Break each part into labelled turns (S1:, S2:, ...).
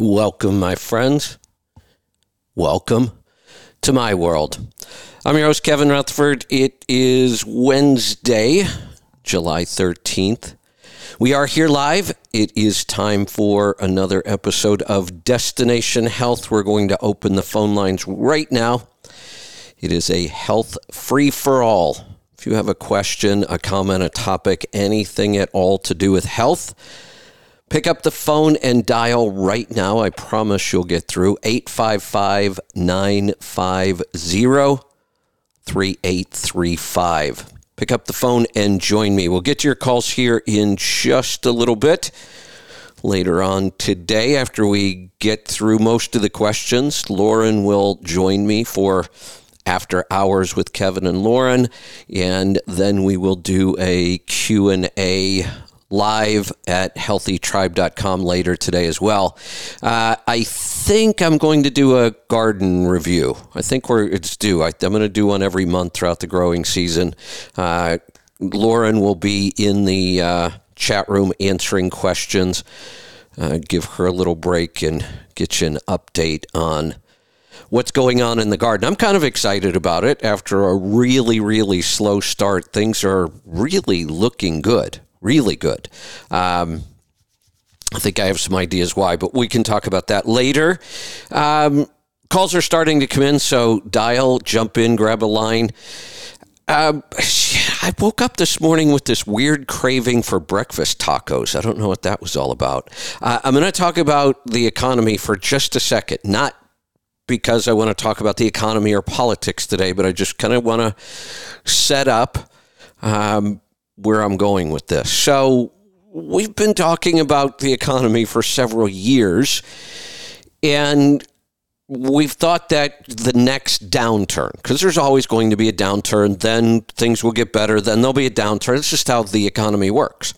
S1: Welcome, my friends. Welcome to my world. I'm your host, Kevin Rutherford. It is Wednesday, July 13th. We are here live. It is time for another episode of Destination Health. We're going to open the phone lines right now. It is a health free for all. If you have a question, a comment, a topic, anything at all to do with health, Pick up the phone and dial right now. I promise you'll get through 855 950 3835. Pick up the phone and join me. We'll get to your calls here in just a little bit. Later on today, after we get through most of the questions, Lauren will join me for after hours with Kevin and Lauren, and then we will do a Q&A live at healthytribe.com later today as well. Uh, I think I'm going to do a garden review. I think we're it's due. I, am going to do one every month throughout the growing season. Uh, Lauren will be in the uh, chat room answering questions. Uh, give her a little break and get you an update on what's going on in the garden. I'm kind of excited about it. After a really, really slow start, things are really looking good really good. Um, I think I have some ideas why, but we can talk about that later. Um, calls are starting to come in, so dial, jump in, grab a line. Um, I woke up this morning with this weird craving for breakfast tacos. I don't know what that was all about. Uh, I'm going to talk about the economy for just a second, not because I want to talk about the economy or politics today, but I just kind of want to set up um, where I'm going with this. So, we've been talking about the economy for several years, and we've thought that the next downturn, because there's always going to be a downturn, then things will get better, then there'll be a downturn. It's just how the economy works.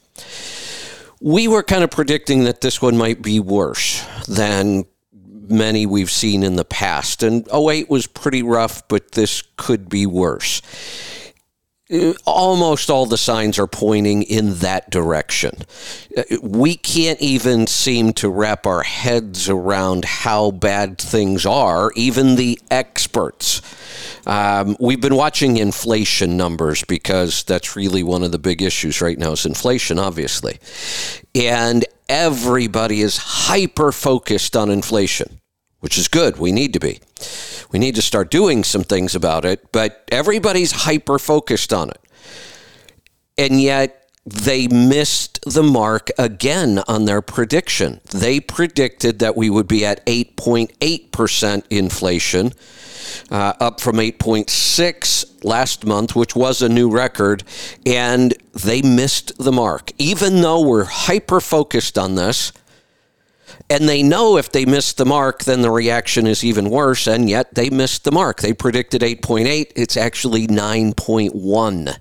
S1: We were kind of predicting that this one might be worse than many we've seen in the past. And 08 was pretty rough, but this could be worse almost all the signs are pointing in that direction. We can't even seem to wrap our heads around how bad things are, even the experts. Um, we've been watching inflation numbers because that's really one of the big issues right now is inflation, obviously. And everybody is hyper focused on inflation, which is good. We need to be. We need to start doing some things about it, but everybody's hyper focused on it. And yet they missed the mark again on their prediction. They predicted that we would be at 8.8% inflation, uh, up from 8.6 last month, which was a new record, and they missed the mark. Even though we're hyper focused on this, and they know if they miss the mark, then the reaction is even worse. And yet they missed the mark. They predicted 8.8. It's actually 9.1.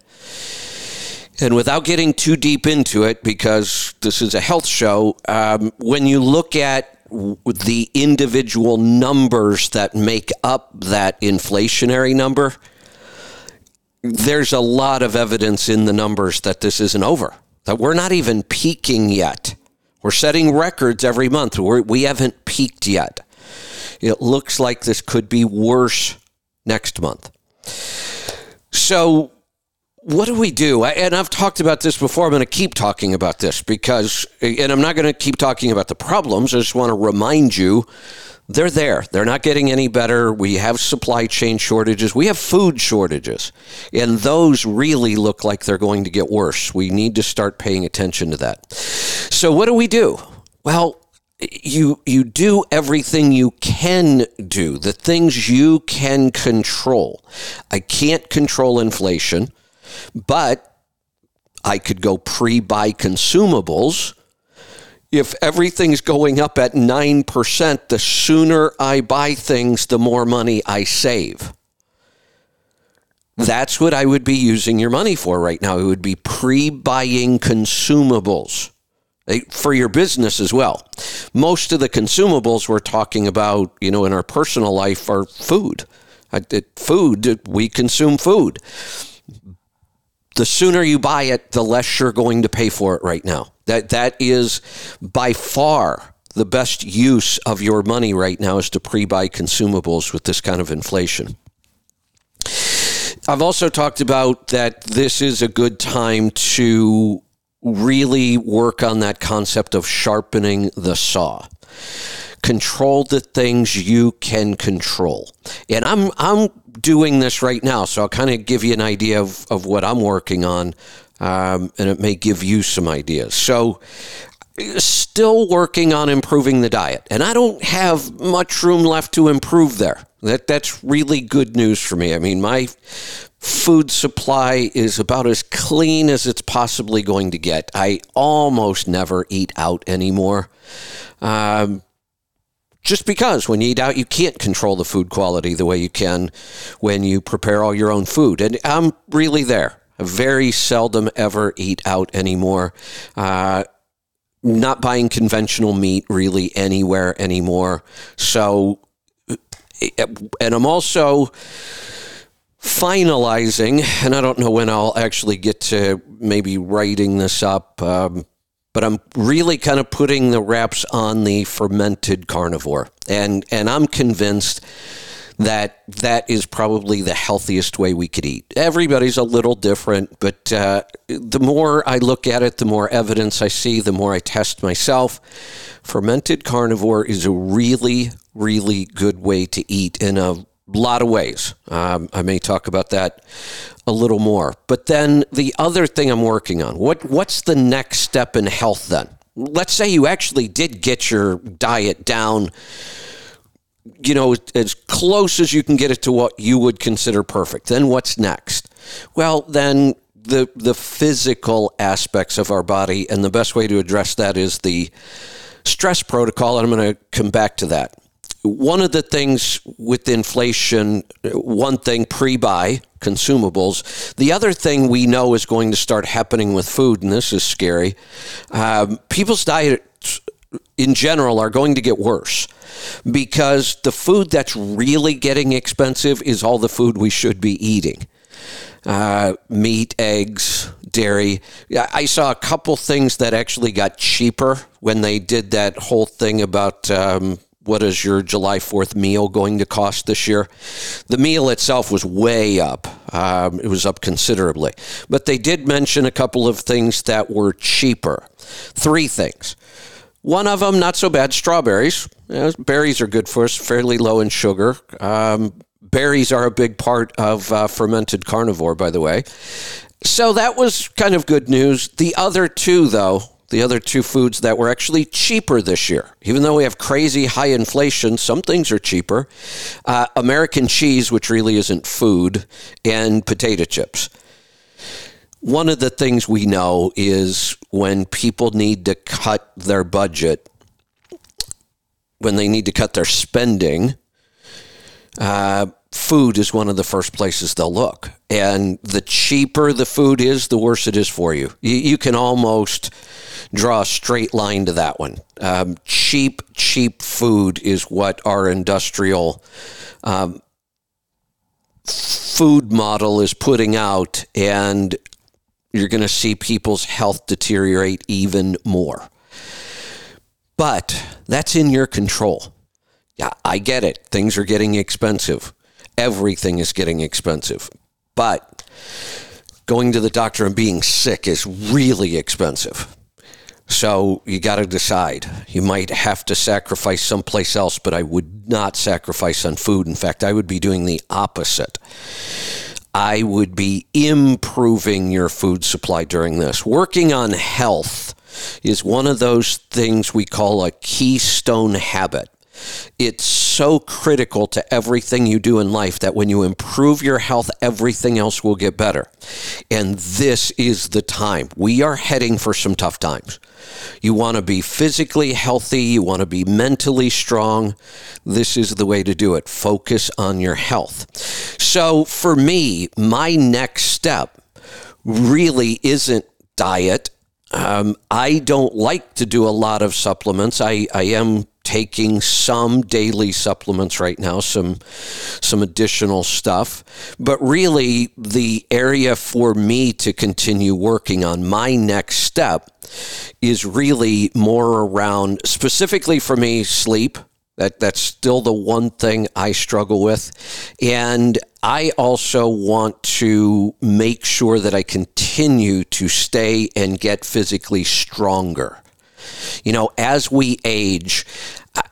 S1: And without getting too deep into it, because this is a health show, um, when you look at the individual numbers that make up that inflationary number, there's a lot of evidence in the numbers that this isn't over, that we're not even peaking yet. We're setting records every month. We're, we have not peaked yet. It looks like this could be worse next month. So, what do we do? And I've talked about this before. I'm going to keep talking about this because, and I'm not going to keep talking about the problems. I just want to remind you they're there. They're not getting any better. We have supply chain shortages. We have food shortages. And those really look like they're going to get worse. We need to start paying attention to that. So what do we do? Well, you you do everything you can do, the things you can control. I can't control inflation, but I could go pre-buy consumables if everything's going up at 9%, the sooner I buy things, the more money I save. That's what I would be using your money for right now. It would be pre buying consumables eh, for your business as well. Most of the consumables we're talking about, you know, in our personal life are food. Food, we consume food. The sooner you buy it, the less you're going to pay for it right now. That that is by far the best use of your money right now is to pre buy consumables with this kind of inflation. I've also talked about that this is a good time to really work on that concept of sharpening the saw. Control the things you can control. And I'm I'm doing this right now, so I'll kind of give you an idea of, of what I'm working on, um, and it may give you some ideas. So still working on improving the diet, and I don't have much room left to improve there. That that's really good news for me. I mean, my food supply is about as clean as it's possibly going to get. I almost never eat out anymore. Um, just because when you eat out, you can't control the food quality the way you can when you prepare all your own food. And I'm really there. I very seldom ever eat out anymore. Uh, not buying conventional meat really anywhere anymore. So, and I'm also finalizing, and I don't know when I'll actually get to maybe writing this up, um, but I'm really kind of putting the wraps on the fermented carnivore, and and I'm convinced that that is probably the healthiest way we could eat. Everybody's a little different, but uh, the more I look at it, the more evidence I see, the more I test myself. Fermented carnivore is a really, really good way to eat in a lot of ways. Um, I may talk about that a little more. But then the other thing I'm working on, what what's the next step in health then? Let's say you actually did get your diet down you know, as close as you can get it to what you would consider perfect. Then what's next? Well, then the the physical aspects of our body, and the best way to address that is the stress protocol. And I'm going to come back to that. One of the things with inflation, one thing pre-buy consumables. The other thing we know is going to start happening with food, and this is scary. Um, people's diets in general are going to get worse because the food that's really getting expensive is all the food we should be eating. Uh, meat, eggs, dairy. I saw a couple things that actually got cheaper when they did that whole thing about um, what is your July 4th meal going to cost this year. The meal itself was way up. Um, it was up considerably. But they did mention a couple of things that were cheaper. Three things. One of them, not so bad, strawberries. Berries are good for us, fairly low in sugar. Um, berries are a big part of uh, fermented carnivore, by the way. So that was kind of good news. The other two, though, the other two foods that were actually cheaper this year, even though we have crazy high inflation, some things are cheaper. Uh, American cheese, which really isn't food, and potato chips. One of the things we know is when people need to cut their budget, when they need to cut their spending, uh, food is one of the first places they'll look. And the cheaper the food is, the worse it is for you. You, you can almost draw a straight line to that one. Um, cheap, cheap food is what our industrial um, food model is putting out. And you're going to see people's health deteriorate even more. But that's in your control. Yeah, I get it. Things are getting expensive. Everything is getting expensive. But going to the doctor and being sick is really expensive. So you got to decide. You might have to sacrifice someplace else, but I would not sacrifice on food. In fact, I would be doing the opposite. I would be improving your food supply during this. Working on health is one of those things we call a keystone habit. It's so critical to everything you do in life that when you improve your health, everything else will get better. And this is the time. We are heading for some tough times. You want to be physically healthy, you want to be mentally strong. This is the way to do it. Focus on your health. So for me, my next step really isn't diet. Um, I don't like to do a lot of supplements. I, I am taking some daily supplements right now, some some additional stuff. But really the area for me to continue working on my next step is really more around specifically for me sleep. That that's still the one thing I struggle with. And I also want to make sure that I continue to stay and get physically stronger. You know, as we age,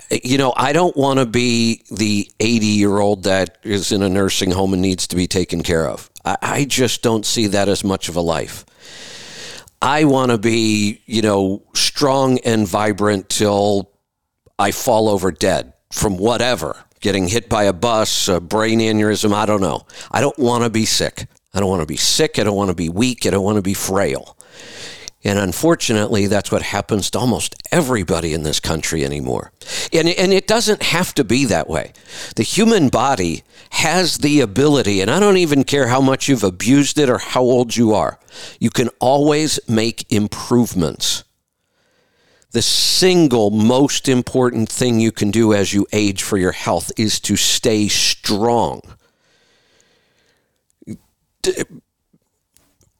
S1: you know, I don't want to be the 80 year old that is in a nursing home and needs to be taken care of. I, I just don't see that as much of a life. I want to be, you know, strong and vibrant till I fall over dead from whatever, getting hit by a bus, a brain aneurysm, I don't know. I don't want to be sick. I don't want to be sick. I don't want to be weak. I don't want to be frail. And unfortunately, that's what happens to almost everybody in this country anymore. And, and it doesn't have to be that way. The human body has the ability, and I don't even care how much you've abused it or how old you are, you can always make improvements. The single most important thing you can do as you age for your health is to stay strong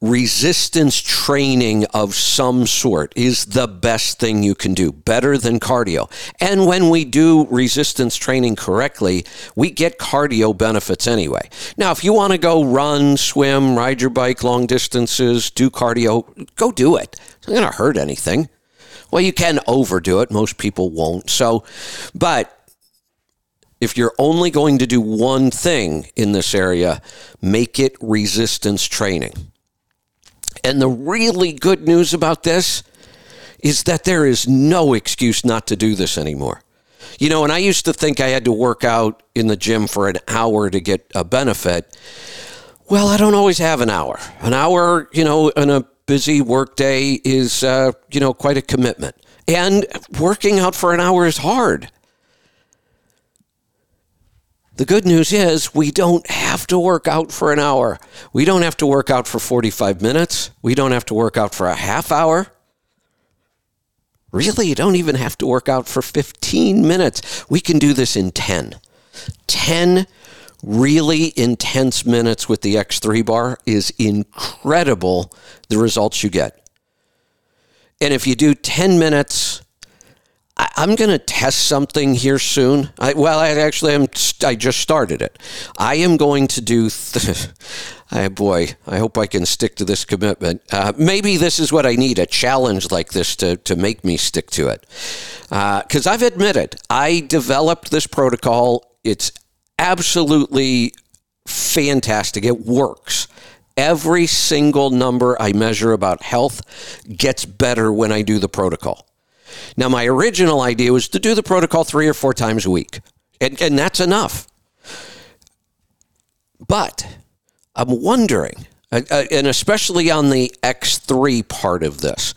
S1: resistance training of some sort is the best thing you can do, better than cardio. And when we do resistance training correctly, we get cardio benefits anyway. Now, if you want to go run, swim, ride your bike long distances, do cardio, go do it. It's not going to hurt anything. Well, you can overdo it. Most people won't. So, but if you're only going to do one thing in this area, make it resistance training. And the really good news about this is that there is no excuse not to do this anymore. You know, and I used to think I had to work out in the gym for an hour to get a benefit. Well, I don't always have an hour. An hour, you know, in a busy work day is, uh, you know, quite a commitment. And working out for an hour is hard. The good news is we don't have to work out for an hour. We don't have to work out for 45 minutes. We don't have to work out for a half hour. Really, you don't even have to work out for 15 minutes. We can do this in 10. 10 really intense minutes with the X3 bar is incredible the results you get. And if you do 10 minutes I, am going to test something here soon. I, well, I actually am. I just started it. I am going to do. Th- oh boy, I hope I can stick to this commitment. Uh, maybe this is what I need a challenge like this to, to make me stick to it. Because uh, I've admitted, I developed this protocol. It's absolutely fantastic. It works. Every single number I measure about health gets better when I do the protocol. Now, my original idea was to do the protocol three or four times a week, and, and that's enough. But I'm wondering, uh, uh and especially on the X3 part of this,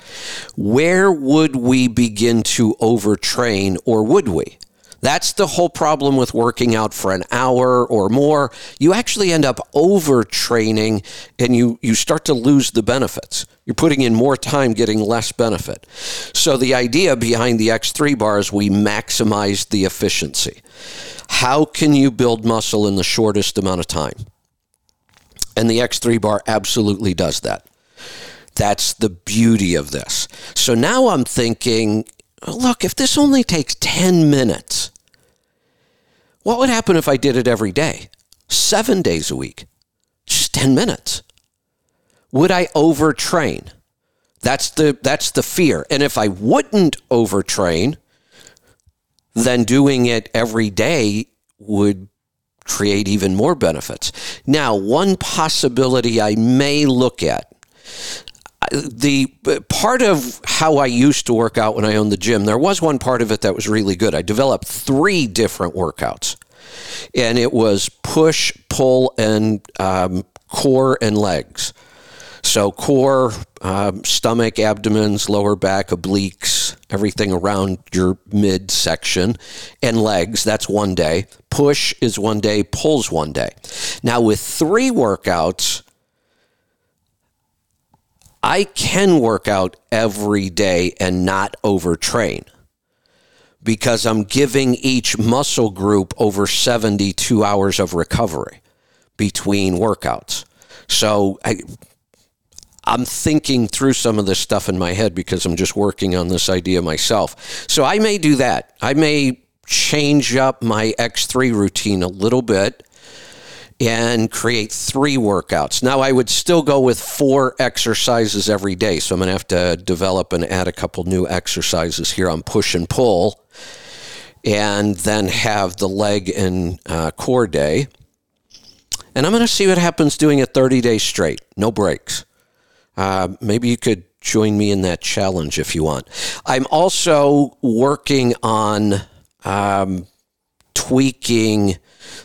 S1: where would we begin to overtrain, or would we? That's the whole problem with working out for an hour or more. You actually end up overtraining and you, you start to lose the benefits. You're putting in more time getting less benefit. So the idea behind the X3 bar is we maximize the efficiency. How can you build muscle in the shortest amount of time? And the X3 bar absolutely does that. That's the beauty of this. So now I'm thinking, look, if this only takes 10 minutes, what would happen if I did it every day? Seven days a week? Just 10 minutes. Would I overtrain? That's the, that's the fear. And if I wouldn't overtrain, then doing it every day would create even more benefits. Now, one possibility I may look at the part of how I used to work out when I owned the gym, there was one part of it that was really good. I developed three different workouts, and it was push, pull, and um, core and legs. So, core, um, stomach, abdomens, lower back, obliques, everything around your midsection, and legs. That's one day. Push is one day, pulls one day. Now, with three workouts, I can work out every day and not overtrain. because I'm giving each muscle group over 72 hours of recovery between workouts. So I, I'm thinking through some of this stuff in my head because I'm just working on this idea myself. So I may do that. I may change up my X3 routine a little bit and create three workouts. Now, I would still go with four exercises every day. So I'm going to have to develop and add a couple new exercises here on push and pull, and then have the leg and uh, core day. And I'm going to see what happens doing it 30 days straight, no breaks. Uh, maybe you could join me in that challenge if you want. I'm also working on um, tweaking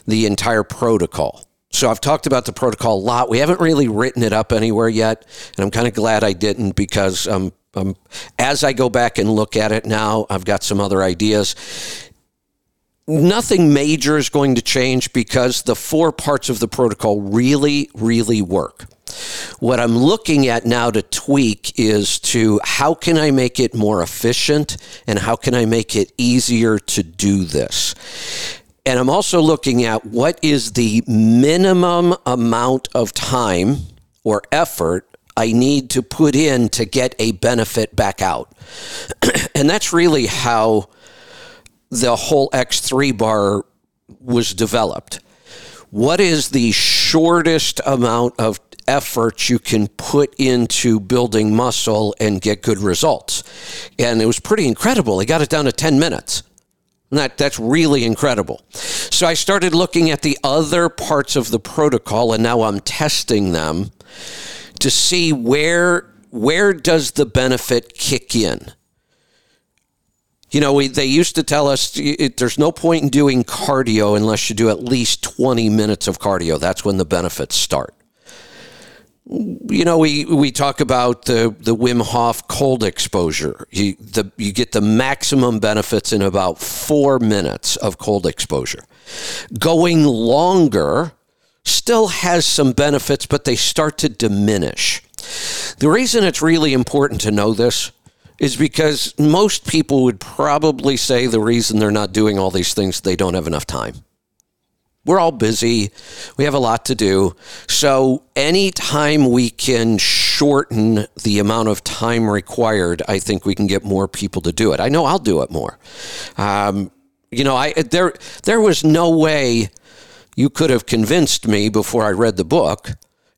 S1: the entire protocol. So I've talked about the protocol a lot. We haven't really written it up anywhere yet, and I'm kind of glad I didn't because um, um, as I go back and look at it now, I've got some other ideas. Nothing major is going to change because the four parts of the protocol really, really work. What I'm looking at now to tweak is to how can I make it more efficient and how can I make it easier to do this? And I'm also looking at what is the minimum amount of time or effort I need to put in to get a benefit back out. and that's really how the whole X3 bar was developed. What is the shortest amount of effort you can put into building muscle and get good results? And it was pretty incredible. He got it down to 10 minutes. That, that's really incredible. So I started looking at the other parts of the protocol and now I'm testing them to see where where does the benefit kick in. You know, we, they used to tell us it, there's no point in doing cardio unless you do at least 20 minutes of cardio. That's when the benefits start you know, we, we talk about the, the Wim Hof cold exposure. You, the, you get the maximum benefits in about four minutes of cold exposure. Going longer still has some benefits, but they start to diminish. The reason it's really important to know this is because most people would probably say the reason they're not doing all these things, they don't have enough time. We're all busy. We have a lot to do. So, anytime we can shorten the amount of time required, I think we can get more people to do it. I know I'll do it more. Um, you know, I there there was no way you could have convinced me before I read the book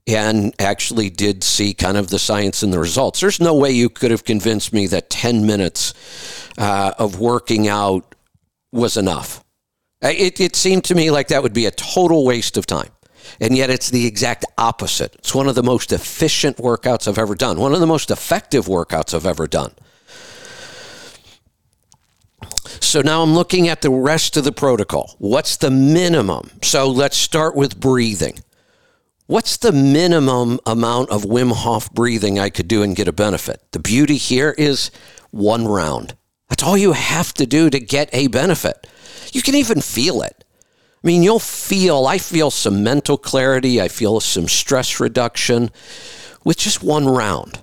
S1: and actually did see kind of the science and the results. There's no way you could have convinced me that 10 minutes uh, of working out was enough. It, it seemed to me like that would be a total waste of time. And yet it's the exact opposite. It's one of the most efficient workouts I've ever done, one of the most effective workouts I've ever done. So now I'm looking at the rest of the protocol. What's the minimum? So let's start with breathing. What's the minimum amount of Wim Hof breathing I could do and get a benefit? The beauty here is one round. That's all you have to do to get a benefit. You can even feel it. I mean, you'll feel, I feel some mental clarity, I feel some stress reduction with just one round.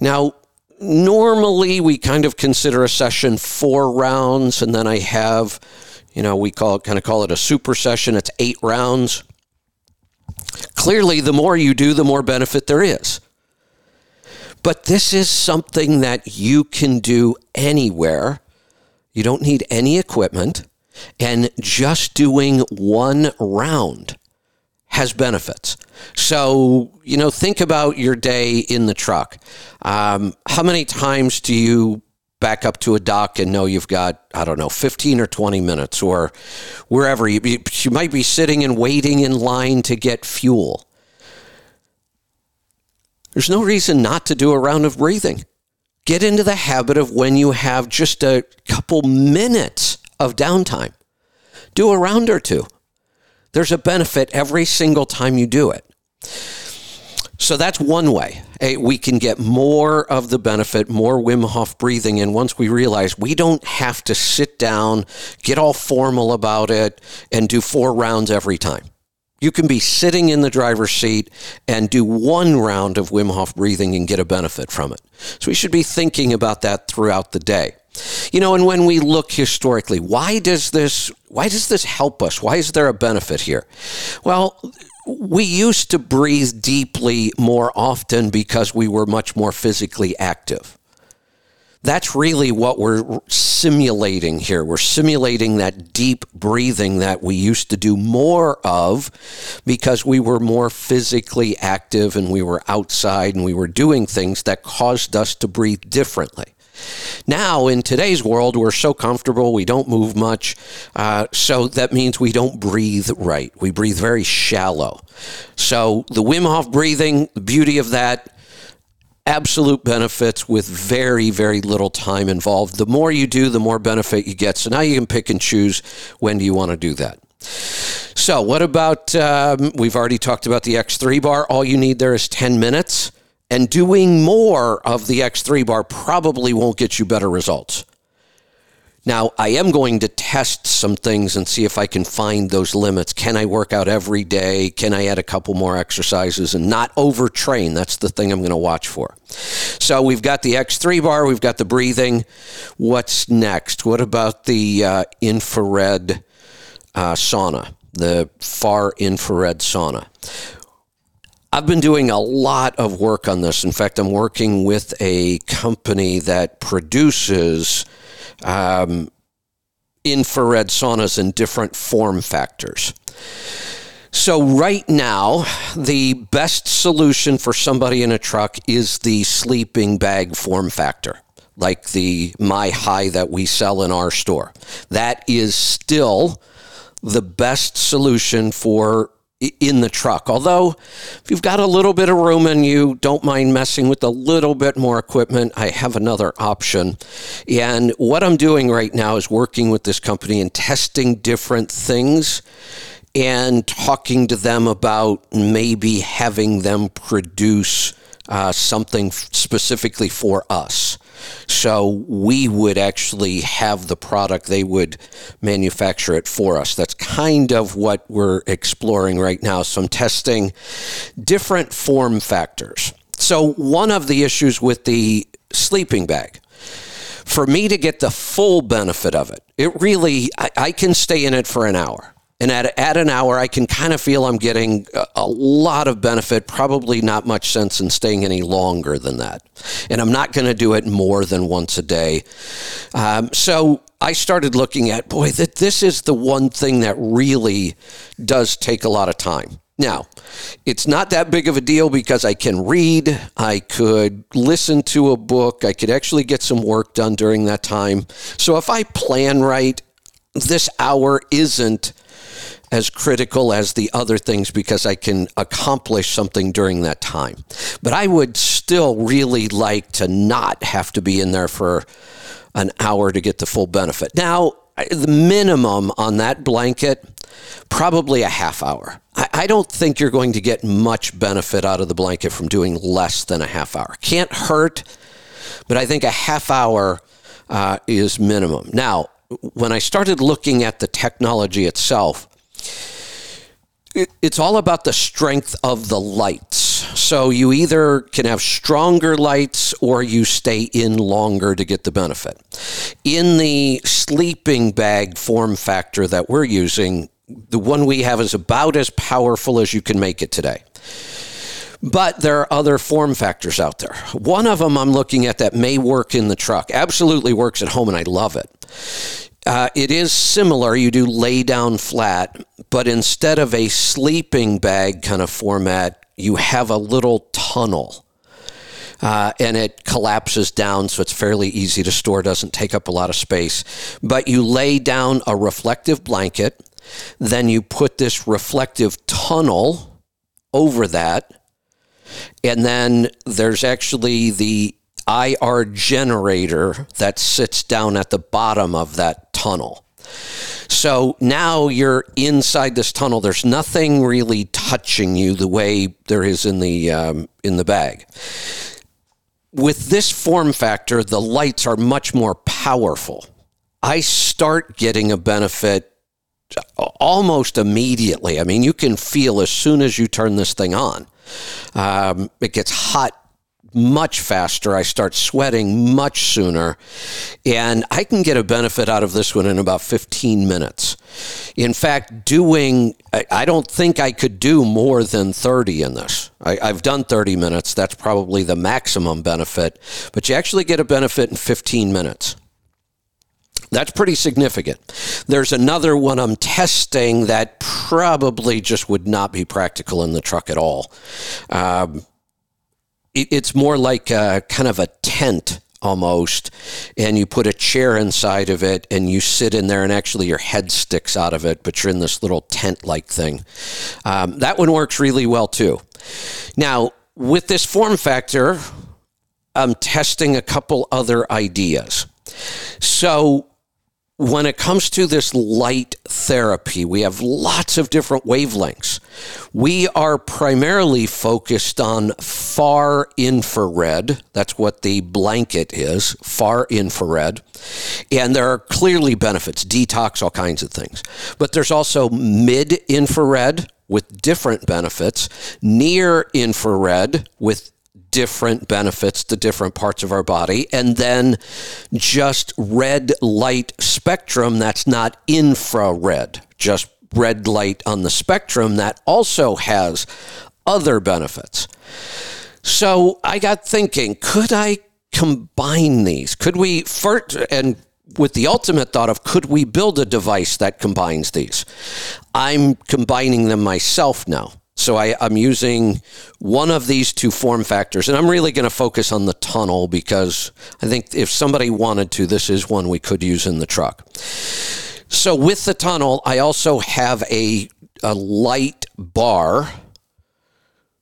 S1: Now, normally we kind of consider a session four rounds, and then I have, you know, we call it kind of call it a super session. It's eight rounds. Clearly, the more you do, the more benefit there is. But this is something that you can do anywhere. You don't need any equipment. And just doing one round has benefits. So, you know, think about your day in the truck. Um, how many times do you back up to a dock and know you've got, I don't know, 15 or 20 minutes or wherever you, you might be sitting and waiting in line to get fuel? There's no reason not to do a round of breathing. Get into the habit of when you have just a couple minutes of downtime. Do a round or two. There's a benefit every single time you do it. So that's one way. Eh, we can get more of the benefit, more Wim Hof breathing. And once we realize we don't have to sit down, get all formal about it, and do four rounds every time. You can be sitting in the driver's seat and do one round of Wim Hof breathing and get a benefit from it. So we should be thinking about that throughout the day. You know, and when we look historically, why does this why does this help us? Why is there a benefit here? Well, we used to breathe deeply more often because we were much more physically active. That's really what we're simulating here. We're simulating that deep breathing that we used to do more of because we were more physically active and we were outside and we were doing things that caused us to breathe differently. Now, in today's world, we're so comfortable, we don't move much. Uh, so that means we don't breathe right. We breathe very shallow. So the Wim Hof breathing, the beauty of that, absolute benefits with very, very little time involved. The more you do, the more benefit you get. So now you can pick and choose when do you want to do that. So, what about? Um, we've already talked about the X3 bar. All you need there is 10 minutes. And doing more of the X3 bar probably won't get you better results. Now, I am going to test some things and see if I can find those limits. Can I work out every day? Can I add a couple more exercises and not overtrain? That's the thing I'm going to watch for. So we've got the X3 bar, we've got the breathing. What's next? What about the uh, infrared uh, sauna, the far infrared sauna? I've been doing a lot of work on this. In fact, I'm working with a company that produces um, infrared saunas in different form factors. So, right now, the best solution for somebody in a truck is the sleeping bag form factor, like the MiHigh that we sell in our store. That is still the best solution for in the truck. Although, if you've got a little bit of room and you don't mind messing with a little bit more equipment, I have another option. And what I'm doing right now is working with this company and testing different things and talking to them about maybe having them produce uh, something specifically for us. So we would actually have the product, they would manufacture it for us. That's kind of what we're exploring right now. So I'm testing different form factors. So, one of the issues with the sleeping bag, for me to get the full benefit of it, it really, I, I can stay in it for an hour. And at, at an hour, I can kind of feel I'm getting a, a, lot of benefit, probably not much sense in staying any longer than that. And I'm not going to do it more than once a day. Um, so I started looking at, boy, that this is the one thing that really does take a lot of time. Now, it's not that big of a deal because I can read, I could listen to a book, I could actually get some work done during that time. So if I plan right, this hour isn't as critical as the other things because I can accomplish something during that time. But I would still really like to not have to be in there for an hour to get the full benefit. Now, the minimum on that blanket, probably a half hour. I, don't think you're going to get much benefit out of the blanket from doing less than a half hour. Can't hurt, but I think a half hour uh, is minimum. Now, when I started looking at the technology itself, it's all about the strength of the lights. So you either can have stronger lights or you stay in longer to get the benefit. In the sleeping bag form factor that we're using, the one we have is about as powerful as you can make it today. But there are other form factors out there. One of them I'm looking at that may work in the truck, absolutely works at home, and I love it. Uh, it is similar. You do lay down flat, but instead of a sleeping bag kind of format, you have a little tunnel. Uh, and it collapses down, so it's fairly easy to store, doesn't take up a lot of space. But you lay down a reflective blanket, then you put this reflective tunnel over that, and then there's actually the IR generator that sits down at the bottom of that tunnel. So now you're inside this tunnel. There's nothing really touching you the way there is in the um, in the bag. With this form factor, the lights are much more powerful. I start getting a benefit almost immediately. I mean, you can feel as soon as you turn this thing on, um, it gets hot much faster. I start sweating much sooner. And I can get a benefit out of this one in about 15 minutes. In fact, doing, I don't think I could do more than 30 in this. I, have done 30 minutes. That's probably the maximum benefit. But you actually get a benefit in 15 minutes. That's pretty significant. There's another one I'm testing that probably just would not be practical in the truck at all. Um, it, it's more like a, kind of a tent almost, and you put a chair inside of it and you sit in there, and actually your head sticks out of it, but you're in this little tent like thing. Um, that one works really well too. Now, with this form factor, I'm testing a couple other ideas. So, when it comes to this light therapy, we have lots of different wavelengths. We are primarily focused on far infrared. That's what the blanket is, far infrared. And there are clearly benefits, detox, all kinds of things. But there's also mid infrared with different benefits, near infrared with different benefits to different parts of our body, and then just red light spectrum that's not infrared, just red light on the spectrum that also has other benefits. So I got thinking, could I combine these? Could we first, and with the ultimate thought of could we build a device that combines these? I'm combining them myself now. So I, am using one of these two form factors, and I'm really going to focus on the tunnel because I think if somebody wanted to, this is one we could use in the truck. So with the tunnel, I also have a, a light bar.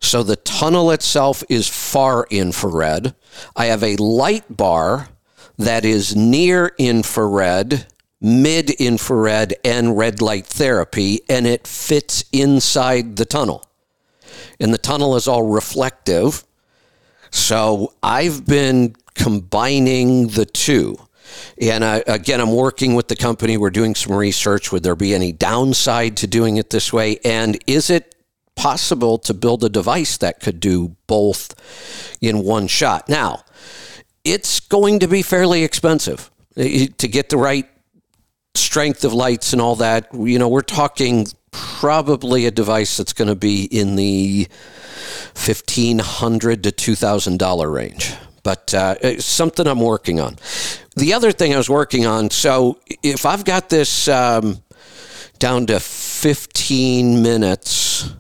S1: So the tunnel itself is far infrared. I have a light bar that is near infrared mid infrared and red light therapy, and it fits inside the tunnel. And the tunnel is all reflective. So I've been combining the two. And uh, again, I'm working with the company. We're doing some research. Would there be any downside to doing it this way? And is it possible to build a device that could do both in one shot? Now, it's going to be fairly expensive to get the right strength of lights and all that, you know, we're talking probably a device that's going to be in the fifteen hundred to two thousand dollar range. But uh, something I'm working on. The other thing I was working on, so if I've got this um, down to 15 minutes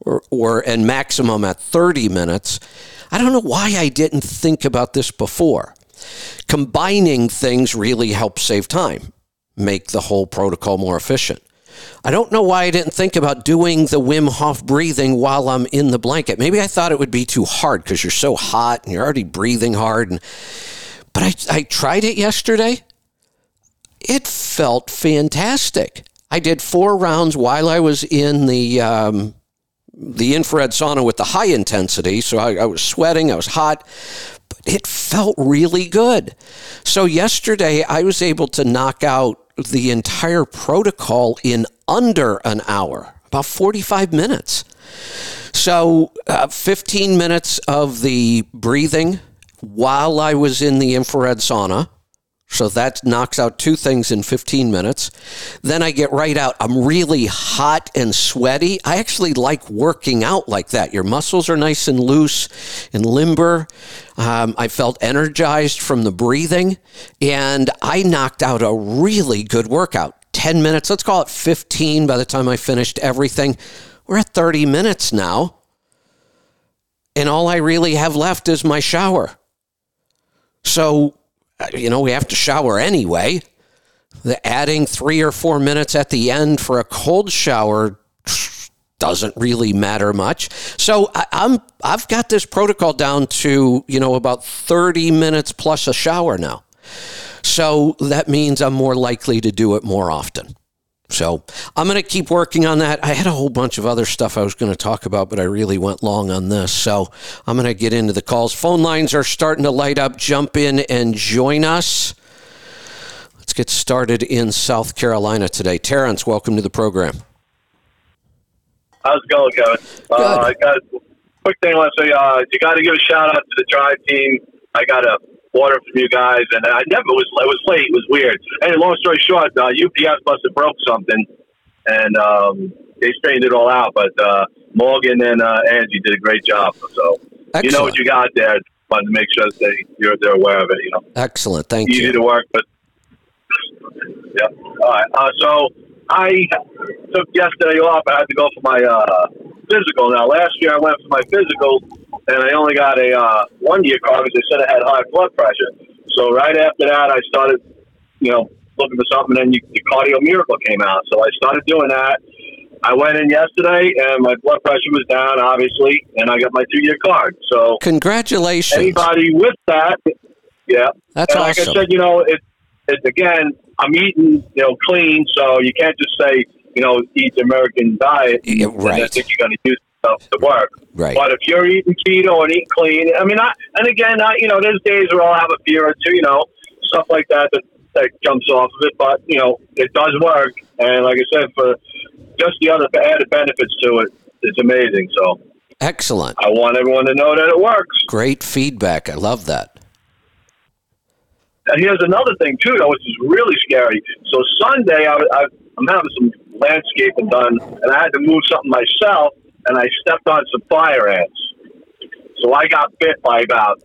S1: or, or and maximum at 30 minutes, I don't know why I didn't think about this before. Combining things really helps save time make the whole protocol more efficient. I don't know why I didn't think about doing the Wim Hof breathing while I'm in the blanket. Maybe I thought it would be too hard because you're so hot and you're already breathing hard. And, but I, I tried it yesterday. It felt fantastic. I did four rounds while I was in the um, the infrared sauna with the high intensity. So I, I was sweating, I was hot, but it felt really good. So yesterday I was able to knock out the entire protocol in under an hour, about 45 minutes. So, uh, 15 minutes of the breathing while I was in the infrared sauna. So that knocks out two things in 15 minutes. Then I get right out. I'm really hot and sweaty. I actually like working out like that. Your muscles are nice and loose and limber. Um, I felt energized from the breathing, and I knocked out a really good workout. 10 minutes, let's call it 15 by the time I finished everything. We're at 30 minutes now. And all I really have left is my shower. So you know, we have to shower anyway. The adding three or four minutes at the end for a cold shower doesn't really matter much. So I, am I've got this protocol down to you know about 30 minutes plus a shower now. So that means I'm more likely to do it more often. So I'm going to keep working on that. I had a whole bunch of other stuff I was going to talk about, but I really went long on this. So I'm going to get into the calls. Phone lines are starting to light up. Jump in and join us. Let's get started in South Carolina today. Terrence, welcome to the program.
S2: How's it going, Kevin? Uh, I got a quick thing I want to say, uh, you got to give a shout out to the tribe team. I got a order from you guys, and I never was. It was late. It was weird. Anyway, long story short, uh, UPS must have broke something, and um, they straightened it all out. But uh, Morgan and uh, Angie did a great job. So
S1: Excellent.
S2: you know what you got there. Wanted to make sure that they, you're they're aware of it. You know,
S1: Excellent. Thank
S2: easy
S1: you.
S2: to work, but yeah. All right. Uh, so I took yesterday off. I had to go for my uh, physical. Now, last year I went for my physical, and I only got a uh, one year card because they said I had high blood pressure. So right after that, I started, you know, looking for something, and you, the Cardio Miracle came out. So I started doing that. I went in yesterday, and my blood pressure was down, obviously, and I got my two year card. So
S1: Congratulations.
S2: anybody with that, yeah.
S1: That's
S2: and like
S1: awesome.
S2: I said, you know, it, it again, I'm eating, you know, clean, so you can't just say, you know, eat the American diet.
S1: Yeah,
S2: And I
S1: right.
S2: think you're going to use stuff to work.
S1: Right.
S2: But if you're eating keto and eating clean, I mean, I, and again, I, you know, there's days where I'll have a beer or two, you know, stuff like that that, that jumps off of it. But you know, it does work, and like I said, for just the other added benefits to it, it's amazing. So
S1: Excellent.
S2: I want everyone to know that it works.
S1: Great feedback. I love that.
S2: And here's another thing too, though, which is really scary. So Sunday, I, I, I'm having some landscaping done, and I had to move something myself, and I stepped on some fire ants. So I got bit by about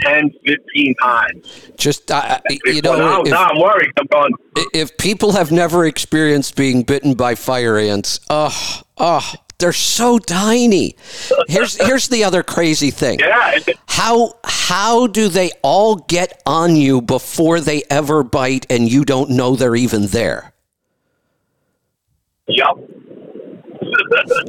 S2: 10, 15 times.
S1: Just uh, you
S2: Well, now,
S1: know, if,
S2: now I'm worried. I'm going.
S1: if people have never experienced being bitten by fire ants, oh, oh, they're so tiny. Here's here's the other crazy thing.
S2: Yeah,
S1: How how do they all get on you before they ever bite and you don't know they're even there?
S2: yep.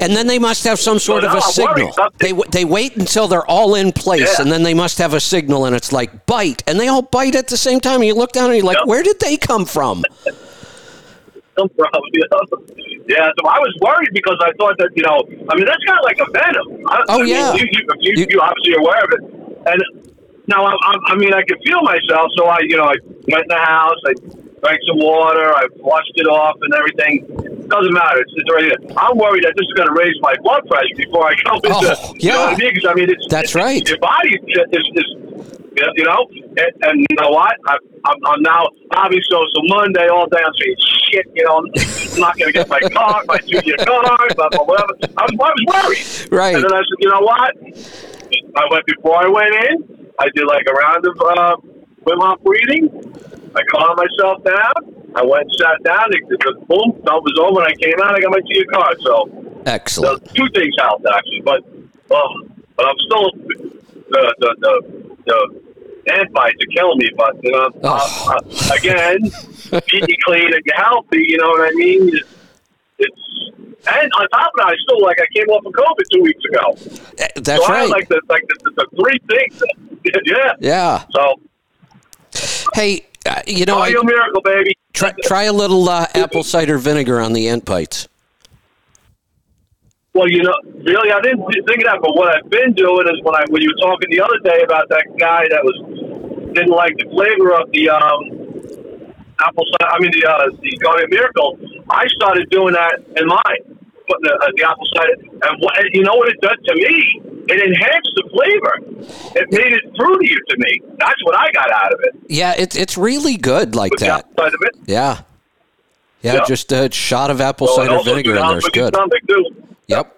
S1: And then they must have some sort of
S2: Well,
S1: a signal. They they wait until they're all in place,
S2: Yeah.
S1: and then they must have a signal, and it's like bite, and they all bite at the same time. And you look down and you're like,
S2: Yep.
S1: where did they come from?
S2: Problem. you know? Yeah, so I was worried because I thought that you know, I mean, that's kind of like a venom. I,
S1: Oh,
S2: I
S1: yeah.
S2: you, you, you,
S1: You-
S2: you obviously are aware of it, and now I, I, I mean, I could feel myself, so I, you know, I went in the house, I drank some water, I flushed it off, and everything. Doesn't matter. It's, it's already there. I'm worried that this is going to raise my blood pressure before I go into.
S1: Oh,
S2: You know what I
S1: yeah.
S2: mean? 'Cause, I mean, it's
S1: That's
S2: it's-
S1: right.
S2: Your body is, is, you know, and, and you know what? I, I'm, I'm now obviously so, so Monday all day I'm saying shit. You know, I'm not going to get my car, my two-year car, blah blah whatever. I was, I was worried.
S1: Right.
S2: And then I said, you know what? I went before I went in. I did like a round of uh, Wim Hof breathing. I calmed myself down. I went and sat down. It, it, boom, that was over. I came out, I got my two-year card. So
S1: Excellent.
S2: two things helped actually, but well, but I'm still the the the, the ant bites are killing me. But you know,
S1: Oh.
S2: uh, uh, again, eating clean and healthy. You know what I mean? It's, it's and on top of that, I still like I came off of COVID two weeks ago.
S1: Eh, That's
S2: so I
S1: right.
S2: had like the like the, the, the three things. yeah.
S1: yeah.
S2: So
S1: Hey, uh, you know, I,
S2: miracle, baby.
S1: try, try a little uh, apple cider vinegar on the ant bites.
S2: Well, you know, really, I didn't think of that. But what I've been doing is when I when you were talking the other day about that guy that was didn't like the flavor of the um, apple cider. I mean, the uh, the Cardio Miracle. I started doing that in mine, putting the, uh, the apple cider. And what you know what it does to me? It enhanced the flavor. It made it fruitier to me. That's what I got out of it.
S1: Yeah, it's it's really good like
S2: With
S1: that.
S2: apple cider vinegar.
S1: Yeah. Yeah,
S2: Yeah.
S1: just a shot of apple
S2: So
S1: cider vinegar in
S2: helps
S1: there's good. Yep.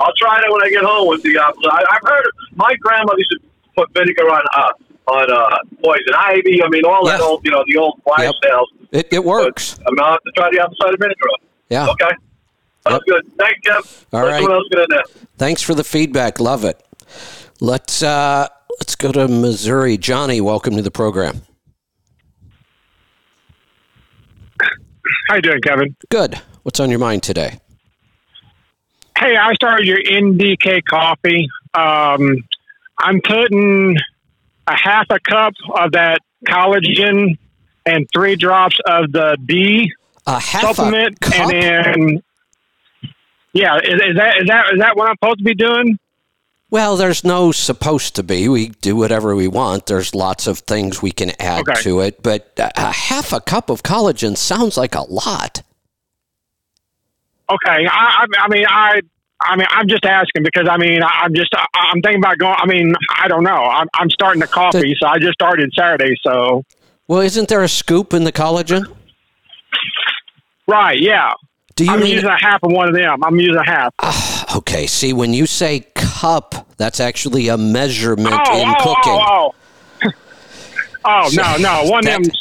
S2: I'll try that when I get home with the apple. I, I've heard my grandmother used to put vinegar on uh, on uh, poison ivy. I mean, all that
S1: Yeah.
S2: old, you know, the old fire
S1: Yep.
S2: sales.
S1: It, it works.
S2: I'm gonna have to try the apple cider vinegar.
S1: Yeah.
S2: Okay. That's
S1: Yep.
S2: good. Thanks, Kev.
S1: All
S2: Let
S1: right.
S2: someone else get in there.
S1: Thanks for the feedback. Love it. Let's uh let's go to Missouri. Johnny, welcome to the program.
S3: How you doing, Kevin?
S1: Good. What's on your mind today?
S3: Hey, I started your NDK coffee. Um, I'm putting a half a cup of that collagen and three drops of the B
S1: A half
S3: supplement,
S1: a cup?
S3: and then yeah, is, is that is that is that what I'm supposed to be doing?
S1: Well, there's no supposed to be. We do whatever we want. There's lots of things we can add
S3: Okay.
S1: to it, but a a half a cup of collagen sounds like a lot.
S3: Okay, I, I, I mean, I I mean, I'm just asking because I mean, I- I'm just I'm thinking about going. I mean, I don't know. I'm I'm starting the coffee, so I just started Saturday. So
S1: Well, isn't there a scoop in the collagen?
S3: right, yeah.
S1: Do you
S3: I'm
S1: mean
S3: using a half of one of them. I'm using a half.
S1: Ah, okay, see, when you say cup, that's actually a measurement
S3: oh,
S1: in
S3: oh, oh
S1: cooking.
S3: oh, oh. Oh no, no, one
S1: That-
S3: of them.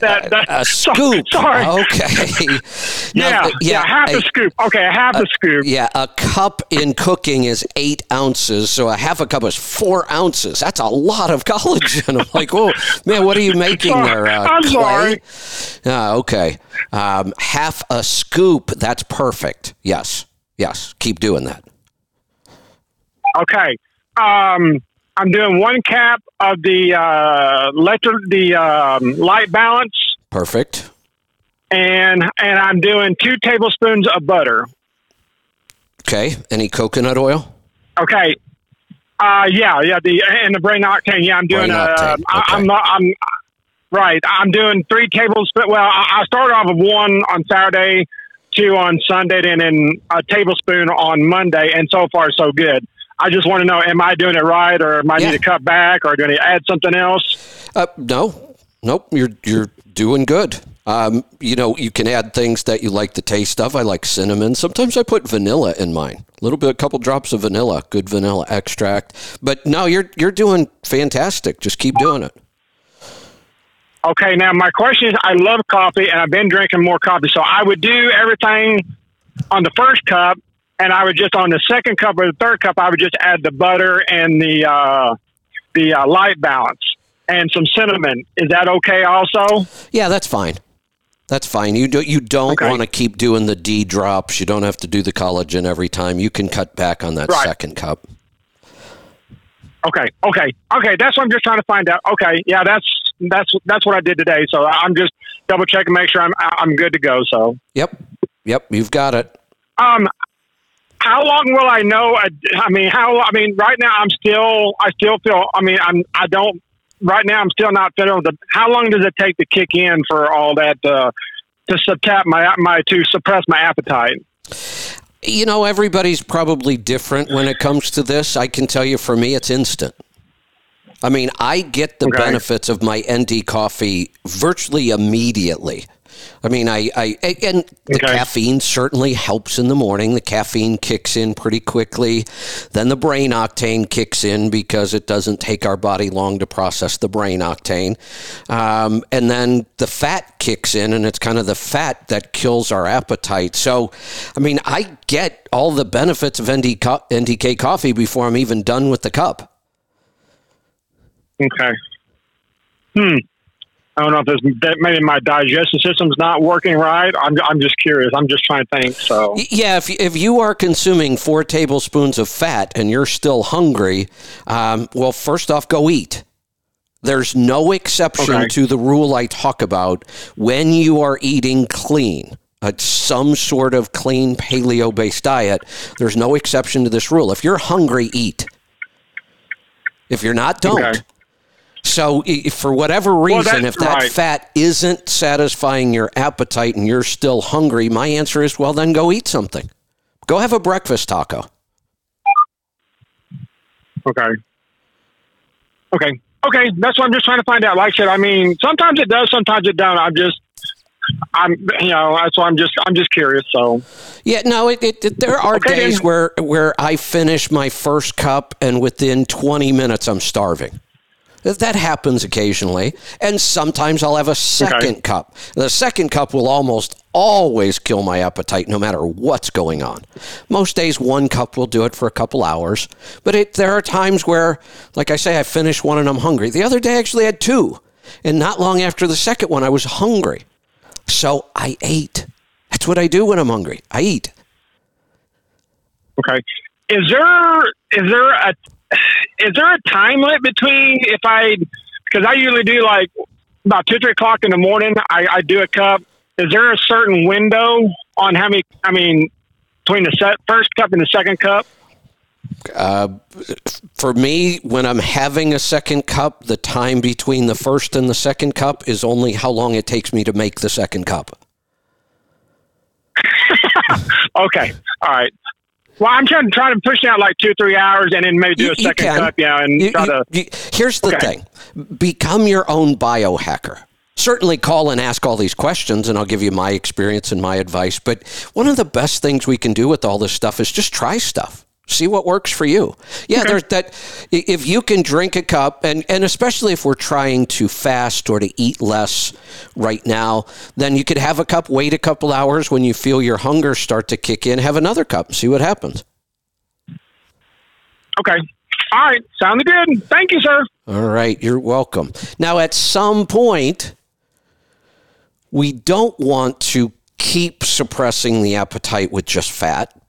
S3: That, that,
S1: a
S3: so-
S1: scoop.
S3: Sorry.
S1: Okay. Now,
S3: yeah, yeah, half
S1: a-
S3: a scoop. Okay, a half a scoop.
S1: Yeah, a cup in cooking is eight ounces, so a half a cup is four ounces. That's a lot of collagen. I'm like, oh man, what are you making
S3: Sorry.
S1: there? Uh,
S3: I'm
S1: clay? Ah, okay. Um, half a scoop, that's perfect. Yes, yes. Keep doing that.
S3: Okay. Um, I'm doing one cap of the uh, electro, the um, light balance,
S1: Perfect.
S3: and and I'm doing two tablespoons of butter.
S1: Okay. Any coconut oil?
S3: Okay. Uh, yeah, yeah. The and the brain octane. Yeah, I'm doing.
S1: Brain
S3: Uh, I,
S1: okay.
S3: I'm not. I'm right. I'm doing three tablespoons. Well, I, I started off with one on Saturday, two on Sunday, and then a tablespoon on Monday. And so far, so good. I just want to know: Am I doing it right, or am I
S1: Yeah.
S3: need to cut back, or do I need to add something else?
S1: Uh, no, nope. You're you're doing good. Um, you know, you can add things that you like the taste of. I like cinnamon. Sometimes I put vanilla in mine. A little bit, a couple drops of vanilla, good vanilla extract. But no, you're you're doing fantastic. Just keep doing it.
S3: Okay, now my question is: I love coffee, and I've been drinking more coffee, so I would do everything on the first cup, and I would just on the second cup or the third cup, I would just add the butter and the uh, the uh, light balance and some cinnamon. Is that okay? Also,
S1: Yeah, that's fine. That's fine. You do you don't
S3: Okay.
S1: want to keep doing the D drops. You don't have to do the collagen every time. You can cut back on that
S3: Right.
S1: second cup.
S3: okay, okay, okay. That's what I'm just trying to find out. Okay, yeah, that's that's that's what I did today. So I'm just double checking, make sure I'm I'm good to go. So.
S1: Yep. Yep, you've got it.
S3: Um, how long will I know? I, I mean, how? I mean, right now I'm still. I still feel. I mean, I'm. I don't. Right now, I'm still not feeling the. How long does it take to kick in for all that uh, to subtap my my to suppress my appetite?
S1: You know, everybody's probably different when it comes to this. I can tell you for me, it's instant. I mean, I get the
S3: Okay.
S1: benefits of my ND coffee virtually immediately. I mean, I, I and the
S3: Okay.
S1: caffeine certainly helps in the morning. The caffeine kicks in pretty quickly. Then the brain octane kicks in because it doesn't take our body long to process the brain octane. Um, and then the fat kicks in, and it's kind of the fat that kills our appetite. So, I mean, I get all the benefits of ND co- NDK coffee before I'm even done with the cup.
S3: Okay. Hmm. I don't know if that maybe my digestive system's not working right. I'm I'm just curious. I'm just trying to think. So
S1: Yeah, if, if you are consuming four tablespoons of fat and you're still hungry, um, well, first off, go eat. There's no exception
S3: Okay.
S1: to the rule I talk about when you are eating clean. Uh, some sort of clean paleo based diet, there's no exception to this rule. If you're hungry, eat. If you're not, don't.
S3: Okay.
S1: So, i- for whatever reason,
S3: that-
S1: if that
S3: right.
S1: fat isn't satisfying your appetite and you're still hungry, my answer is well, then go eat something. Go have a breakfast taco.
S3: Okay. Okay. Okay. That's what I'm just trying to find out. Like I said, I mean, sometimes it does, sometimes it don't. I'm just, I'm, you know, that's why I'm just, I'm just curious. So,
S1: Yeah, no, it, it, it- there are
S3: Okay,
S1: days
S3: then.
S1: where where I finish my first cup and within 20 minutes I'm starving. That happens occasionally, and sometimes I'll have a second cup. The second cup will almost always kill my appetite, no matter what's going on. Most days, one cup will do it for a couple hours, but it, there are times where, like I say, I finish one and I'm hungry. The other day, I actually had two, and not long after the second one, I was hungry, so I ate. That's what I do when I'm hungry. I eat.
S3: okay. Is there, is there a, is there a time limit between if I, because I usually do like about two, three o'clock in the morning, I, I do a cup. Is there a certain window on how many, I mean, between the set, first cup and the second cup?
S1: Uh, for me, when I'm having a second cup, the time between the first and the second cup is only how long it takes me to make the second cup.
S3: Okay. All right. Well, I'm trying, trying to push out like two three hours and then maybe do
S1: You-
S3: a second cup, yeah, and
S1: You-
S3: try to.
S1: you- here's the
S3: Okay.
S1: thing become your own biohacker. Certainly call and ask all these questions, and I'll give you my experience and my advice. But one of the best things we can do with all this stuff is just try stuff. See what works for you. Yeah, there's that. If you can drink a cup, and, and especially if we're trying to fast or to eat less right now, then you could have a cup, wait a couple hours. When you feel your hunger start to kick in, have another cup see what happens.
S3: Okay. All right. Sounds good. Thank you, sir.
S1: All right, you're welcome. Now, at some point, we don't want to keep suppressing the appetite with just fat,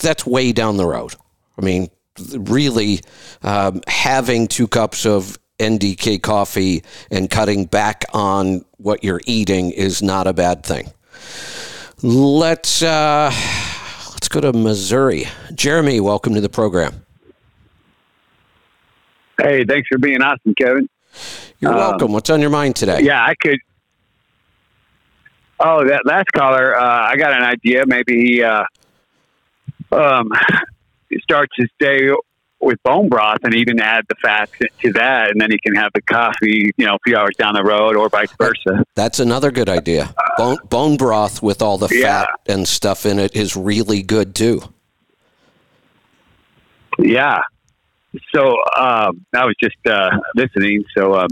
S1: that's way down the road. I mean, really, um, having two cups of NDK coffee and cutting back on what you're eating is not a bad thing. Let's uh, let's go to Missouri. Jeremy, welcome to the program.
S4: Hey, thanks for being awesome, Kevin.
S1: You're
S4: Um,
S1: welcome. What's on your mind today?
S4: Yeah, I could. Oh, that last caller, uh, I got an idea. Maybe he uh, um, starts his day with bone broth and even add the fats to that, and then he can have the coffee, you know, a few hours down the road, or vice versa.
S1: That's another good idea. Bone, bone broth with all the
S4: Yeah.
S1: fat and stuff in it is really good too.
S4: Yeah. So um, I was just uh, listening. So um,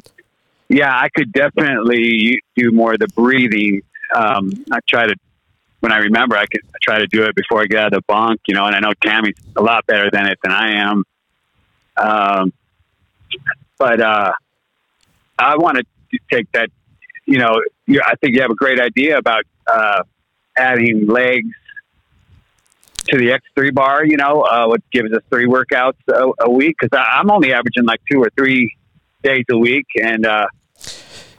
S4: yeah, I could definitely do more of the breathing. Um, I try to when I remember, I could try to do it before I get out of the bunk. You know, and I know Tammy's a lot better than it than I am. Um, but uh, I want to take that. You know, you, I think you have a great idea about uh, adding legs to the X3 bar, you know, uh, what gives us three workouts a, a week. Cause I, I'm only averaging like two or three days a week. And, uh,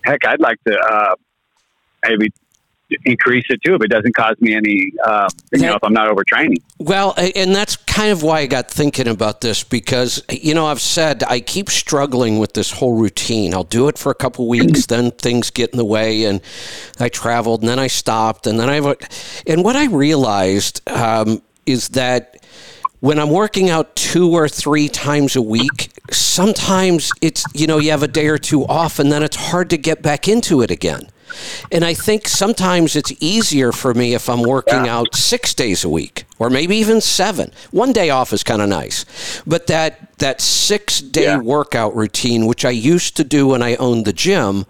S4: heck, I'd like to, uh, maybe increase it too if it doesn't cause me any, uh, you know, if I'm not overtraining.
S1: Well, and that's kind of why I got thinking about this because, you know, I've said I keep struggling with this whole routine. I'll do it for a couple weeks, then things get in the way, and I traveled, and then I stopped, and then I. And what I realized um, is that when I'm working out two or three times a week, sometimes it's, you know, you have a day or two off, and then it's hard to get back into it again. And I think sometimes it's easier for me if I'm working out six days a week or maybe even seven. One day off is kind of nice. But that, that six day
S4: Yeah.
S1: workout routine, which I used to do when I owned the gym,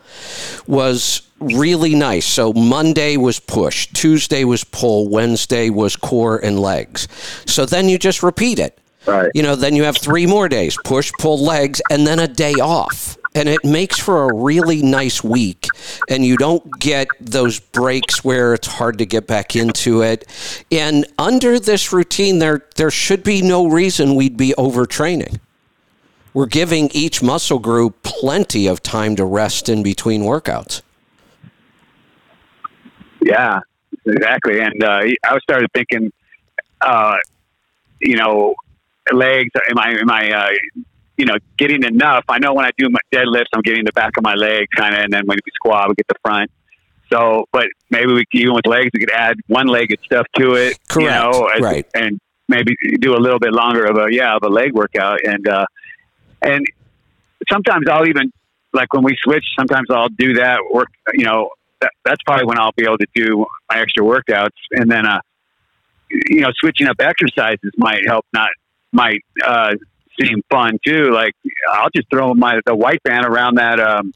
S1: was really nice. So Monday was push, Tuesday was pull, Wednesday was core and legs. So then you just repeat it.
S4: Right.
S1: You know, then you have three more days push, pull, legs, and then a day off. And it makes for a really nice week. And you don't get those breaks where it's hard to get back into it. And under this routine, there, there should be no reason we'd be overtraining. We're giving each muscle group plenty of time to rest in between workouts.
S4: Yeah, exactly. And, uh, I started thinking, uh, you know, legs, am I, am I, uh, you know, getting enough. I know when I do my deadlifts, I'm getting the back of my leg kind of, and then when we squat, we get the front. So, but maybe we even with legs, we could add one-legged stuff to it. You know, as-
S1: Right.
S4: And maybe do a little bit longer of a yeah of a leg workout, and uh, and sometimes I'll even like when we switch. Sometimes I'll do that work. You know, that, that's probably when I'll be able to do my extra workouts, and then uh, you know, switching up exercises might help. Not might uh, seem fun too. Like I'll just throw my the white band around that um,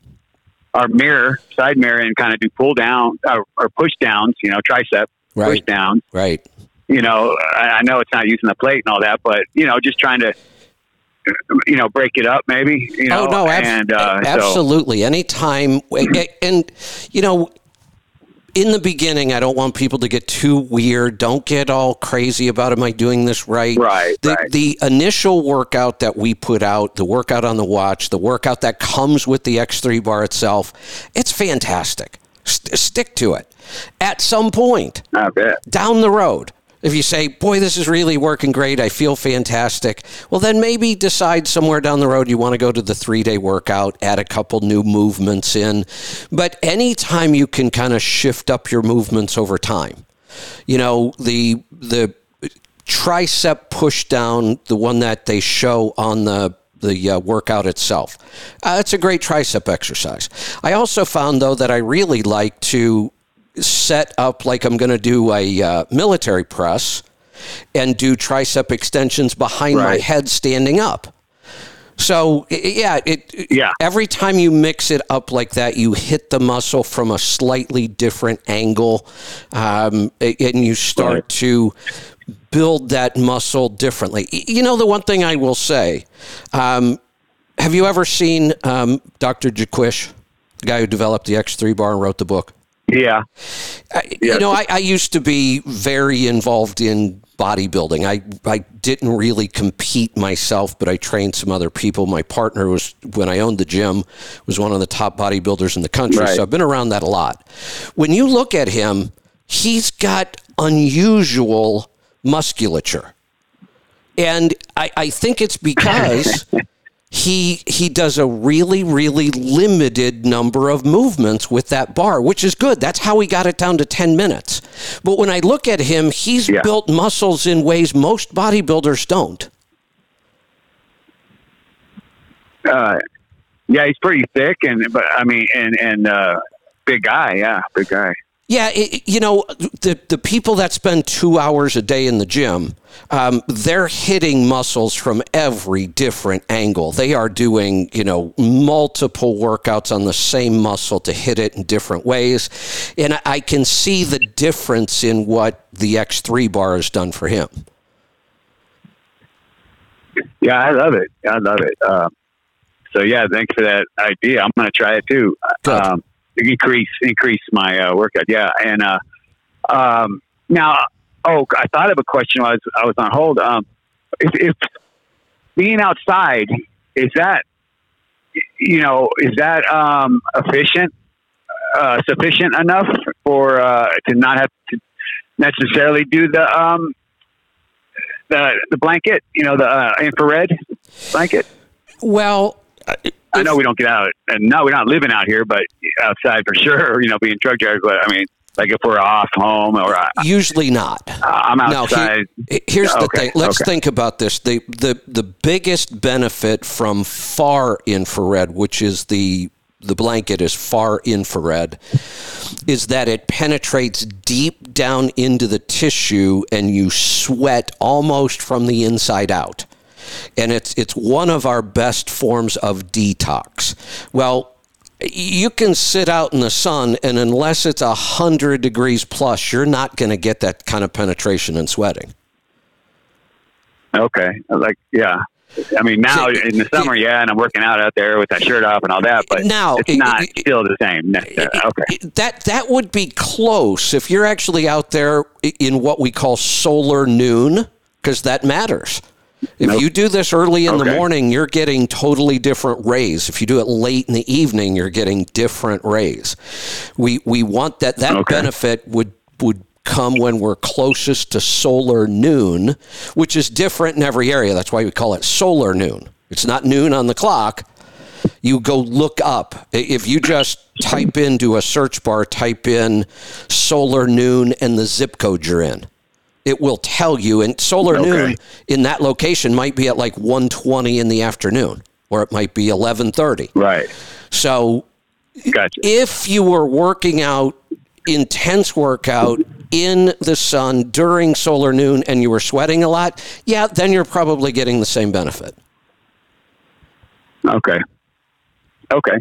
S4: our mirror, side mirror, and kind of do pull down or, or push downs. You know, tricep push
S1: Right.
S4: downs.
S1: Right.
S4: You know, I, I know it's not using the plate and all that, but you know, just trying to you know break it up maybe. You know,
S1: oh no, ab-
S4: and uh, so-
S1: absolutely. Anytime, and you know, in the beginning, I don't want people to get too weird. Don't get all crazy about am I doing this right?
S4: Right,
S1: The,
S4: right.
S1: the initial workout that we put out, the workout on the watch, the workout that comes with the X3 bar itself, it's fantastic. St- stick to it. At some point, down the road, if you say, boy, this is really working great, I feel fantastic, well, then maybe decide somewhere down the road you want to go to the three day workout, add a couple new movements in. But anytime you can kind of shift up your movements over time, you know, the, the, tricep push down, the one that they show on the the uh, workout itself. Uh, it's a great tricep exercise. I also found though that I really like to set up like I'm going to do a uh, military press and do tricep extensions behind my head standing up. So yeah, it
S4: Yeah.
S1: every time you mix it up like that, you hit the muscle from a slightly different angle, um, and you start
S4: Right.
S1: to build that muscle differently. You know, the one thing I will say, um, have you ever seen um, Dr. Jaquish, the guy who developed the X3 bar and wrote the book?
S4: Yeah.
S1: I, You know, I, I used to be very involved in bodybuilding. I, I didn't really compete myself, but I trained some other people. My partner was, when I owned the gym, was one of the top bodybuilders in the country.
S4: Right.
S1: So I've been around that a lot. When you look at him, he's got unusual musculature. And I, I think it's because he he does a really really limited number of movements with that bar which is good that's how he got it down to 10 minutes but when i look at him he's
S4: Yeah.
S1: built muscles in ways most bodybuilders don't
S4: Uh, yeah, he's pretty thick, and but I mean, and and uh, big guy. Yeah, big guy.
S1: Yeah it, you know the the people that spend two hours a day in the gym um, they're hitting muscles from every different angle they are doing you know multiple workouts on the same muscle to hit it in different ways and I, can see the difference in what the x3 bar has done for him
S4: Yeah, I love it. I love it. Uh, so yeah, thanks for that idea. I'm going to try it too. Um, increase increase my uh, workout. Yeah, and uh, um, now, oh, I thought of a question while I was, I was on hold. Um, if, if being outside is that you know is that um, efficient, uh, sufficient enough for uh, to not have to necessarily do the um, the the blanket, you know, the uh, infrared blanket.
S1: well
S4: I know we don't get out, and no, we're not living out here, but outside for sure. You know, being truck drivers. But I mean, like if we're off home or I,
S1: usually not
S4: I'm
S1: Now, he-
S4: outside.
S1: here's the
S4: Okay,
S1: thing. Let's
S4: okay.
S1: think about this. The, the the biggest benefit from far infrared, which is the the blanket is far infrared, is that it penetrates deep down into the tissue and you sweat almost from the inside out. And it's it's one of our best forms of detox. Well, you can sit out in the sun and unless it's a hundred degrees plus, you're not going to get that kind of penetration and sweating.
S4: Okay, like yeah. I mean, now in the summer, yeah, and I'm working out out there with that shirt off and all that, but
S1: Now,
S4: it's not
S1: it-
S4: still the same. Okay,
S1: That that would be close if you're actually out there in what we call solar noon, because that matters. If
S4: Nope.
S1: you do this early in the morning, you're getting totally different rays. If you do it late in the evening, you're getting different rays. We we want that that
S4: Okay.
S1: benefit would would come when we're closest to solar noon, which is different in every area. That's why we call it solar noon. It's not noon on the clock you go look up. If you just type into a search bar, type in solar noon and the zip code you're in, it will tell you. And solar
S4: Okay.
S1: noon in that location might be at like 1:20 in the afternoon, or it might be 11:30.
S4: right,
S1: So
S4: gotcha.
S1: if you were working out intense workout in the sun during solar noon and you were sweating a lot, yeah, then you're probably getting the same benefit.
S4: Okay. Okay.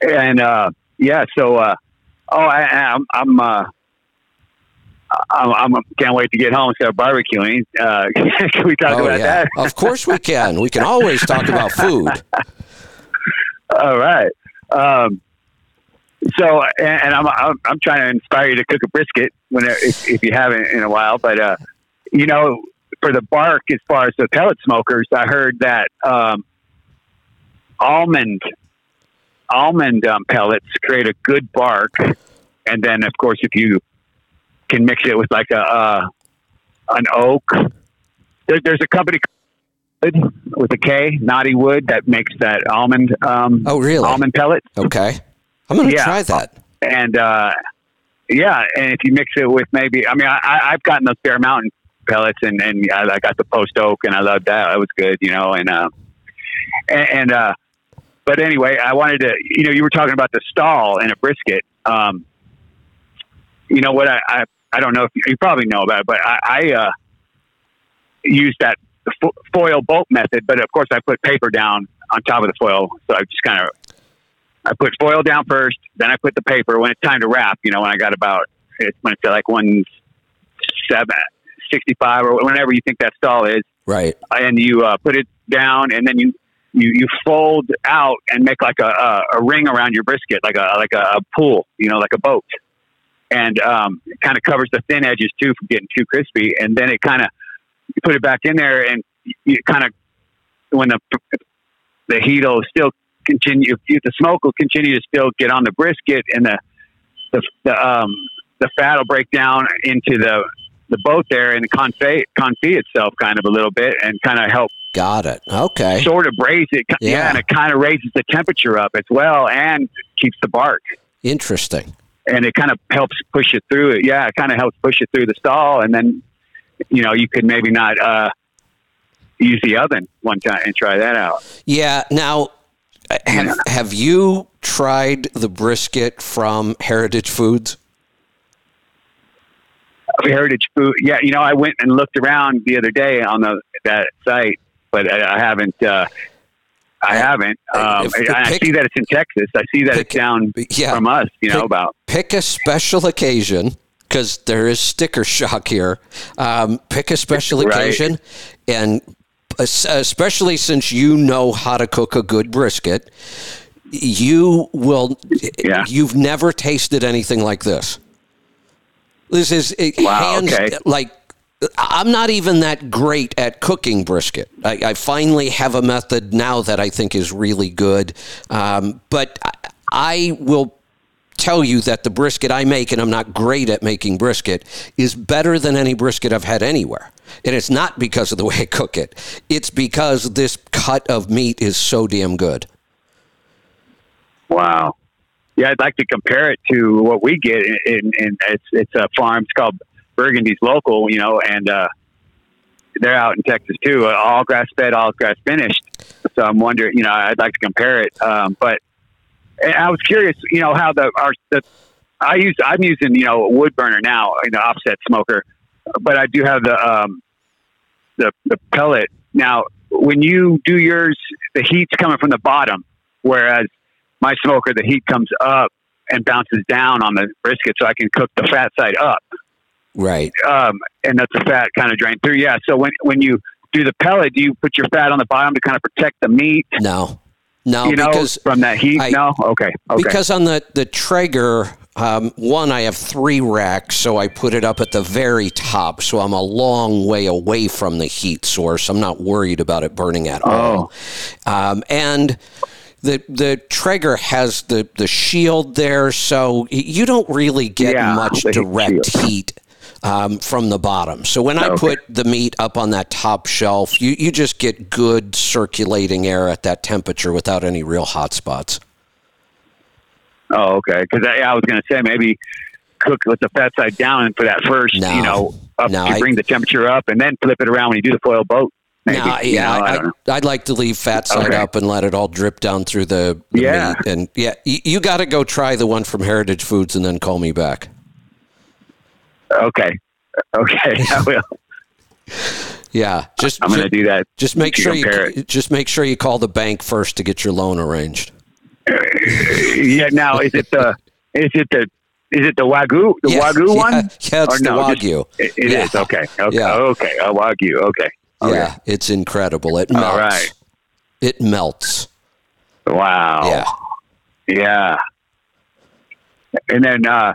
S4: And uh, yeah, so uh, oh, I, I'm I'm uh, I'm, I'm can't wait to get home instead of barbecuing. Uh, can we talk
S1: Oh,
S4: about
S1: yeah.
S4: that?
S1: of course we can. We can always talk about food.
S4: All right. Um, so, and, and I'm, I'm I'm trying to inspire you to cook a brisket when if, if you haven't in a while. But uh, you know, for the bark, as far as the pellet smokers, I heard that um, almond almond um, pellets create a good bark, and then of course if you can mix it with like a uh, an oak. There, there's a company with a K, Knotty Wood, that makes that almond um,
S1: Oh, really?
S4: almond pellet.
S1: Okay. I'm going to
S4: Yeah.
S1: try that.
S4: And uh, yeah, and if you mix it with maybe, I mean, I, I, I've gotten those Bear Mountain pellets, and and I, I got the post oak, and I loved that. That was good, you know, and uh, and, and uh, but anyway, I wanted to, you know, you were talking about the stall and a brisket. Um, you know what? I, I, I don't know if you, you probably know about it, but I, I uh, used that foil boat method, but of course I put paper down on top of the foil. So I just kind of, I put foil down first, then I put the paper when it's time to wrap, you know, when I got about, it's when it's like one seven sixty five or whenever you think that stall is.
S1: Right.
S4: And you uh, put it down and then you, you, you fold out and make like a, a, a ring around your brisket, like a, like a pool, you know, like a boat. And um, kind of covers the thin edges too from getting too crispy. And then it kind of, you put it back in there and you kind of, when the, the heat will still continue, the smoke will continue to still get on the brisket and the, the, the, um, the fat will break down into the, the boat there and confit, confit itself kind of a little bit and kind of help
S1: Got it. Okay.
S4: Sort of raise it. Yeah. yeah. and it kind of raises the temperature up as well and keeps the bark.
S1: Interesting.
S4: And it kind of helps push it through it. Yeah, it kind of helps push it through the stall. And then, you know, you could maybe not uh, use the oven one time and try that out.
S1: Yeah. Now, have, yeah. have you tried the brisket from Heritage Foods?
S4: Heritage Food. Yeah, you know, I went and looked around the other day on the that site, but I, I haven't. Uh, I haven't. Um, pick, I, see that it's in Texas. I see that pick, it's down yeah, from us. You know about
S1: pick a special occasion because there is sticker shock here. Um, pick a special occasion, right. and especially since you know how to cook a good brisket, you will. Yeah. You've never tasted anything like this. This is
S4: wow, hands okay.
S1: like I'm not even that great at cooking brisket. I, I, finally have a method now that I think is really good. Um, but I, I will tell you that the brisket I make, and I'm not great at making brisket, is better than any brisket I've had anywhere. And it's not because of the way I cook it, it's because this cut of meat is so damn good.
S4: Wow. Yeah, I'd like to compare it to what we get in, it's it's a farm. It's called Burgundy's local, you know, and uh, they're out in Texas too, uh, all grass fed, all grass finished. So I'm wondering, you know, I'd like to compare it. Um, but I was curious, you know, how the our the I use I'm using you know a wood burner now, you know, offset smoker, but I do have the um, the the pellet now. When you do yours, the heat's coming from the bottom, whereas my smoker, the heat comes up and bounces down on the brisket, so I can cook the fat side up.
S1: Right.
S4: Um, and that's the fat kind of drain through. Yeah. So when when you do the pellet, do you put your fat on the bottom to kind of protect the meat?
S1: No. No,
S4: you know, because from that heat. I, no, okay, okay.
S1: Because on the the Traeger, um, one I have three racks, so I put it up at the very top, so I'm a long way away from the heat source. I'm not worried about it burning at all. Oh. Um, and the the Traeger has the the shield there, so you don't really get yeah, much direct heat um, from the bottom. So when I okay. put the meat up on that top shelf, you, you just get good circulating air at that temperature without any real hot spots.
S4: Oh, okay. Because I, I, was going to say maybe cook with the fat side down for that first, no, you know, up no, to bring the temperature up, and then flip it around when you do the foil boat. Maybe.
S1: No, yeah, I, would I'd like to leave fat side okay. up and let it all drip down through the, the yeah. meat. And yeah, you, you got to go try the one from Heritage Foods and then call me back.
S4: Okay. Okay. I will.
S1: Yeah, just
S4: I'm going to do that.
S1: Just make sure you it. just make sure you call the bank first to get your loan arranged.
S4: Yeah. Now, is it the is it the is it the wagyu the yeah, wagyu
S1: yeah,
S4: one?
S1: Yeah, it's or the wagyu.
S4: Just, it, it yeah. is okay. Okay. Yeah. Okay. A wagyu. Okay. okay.
S1: Yeah, it's incredible. It melts. All right. It melts.
S4: Wow. Yeah. Yeah. And then uh,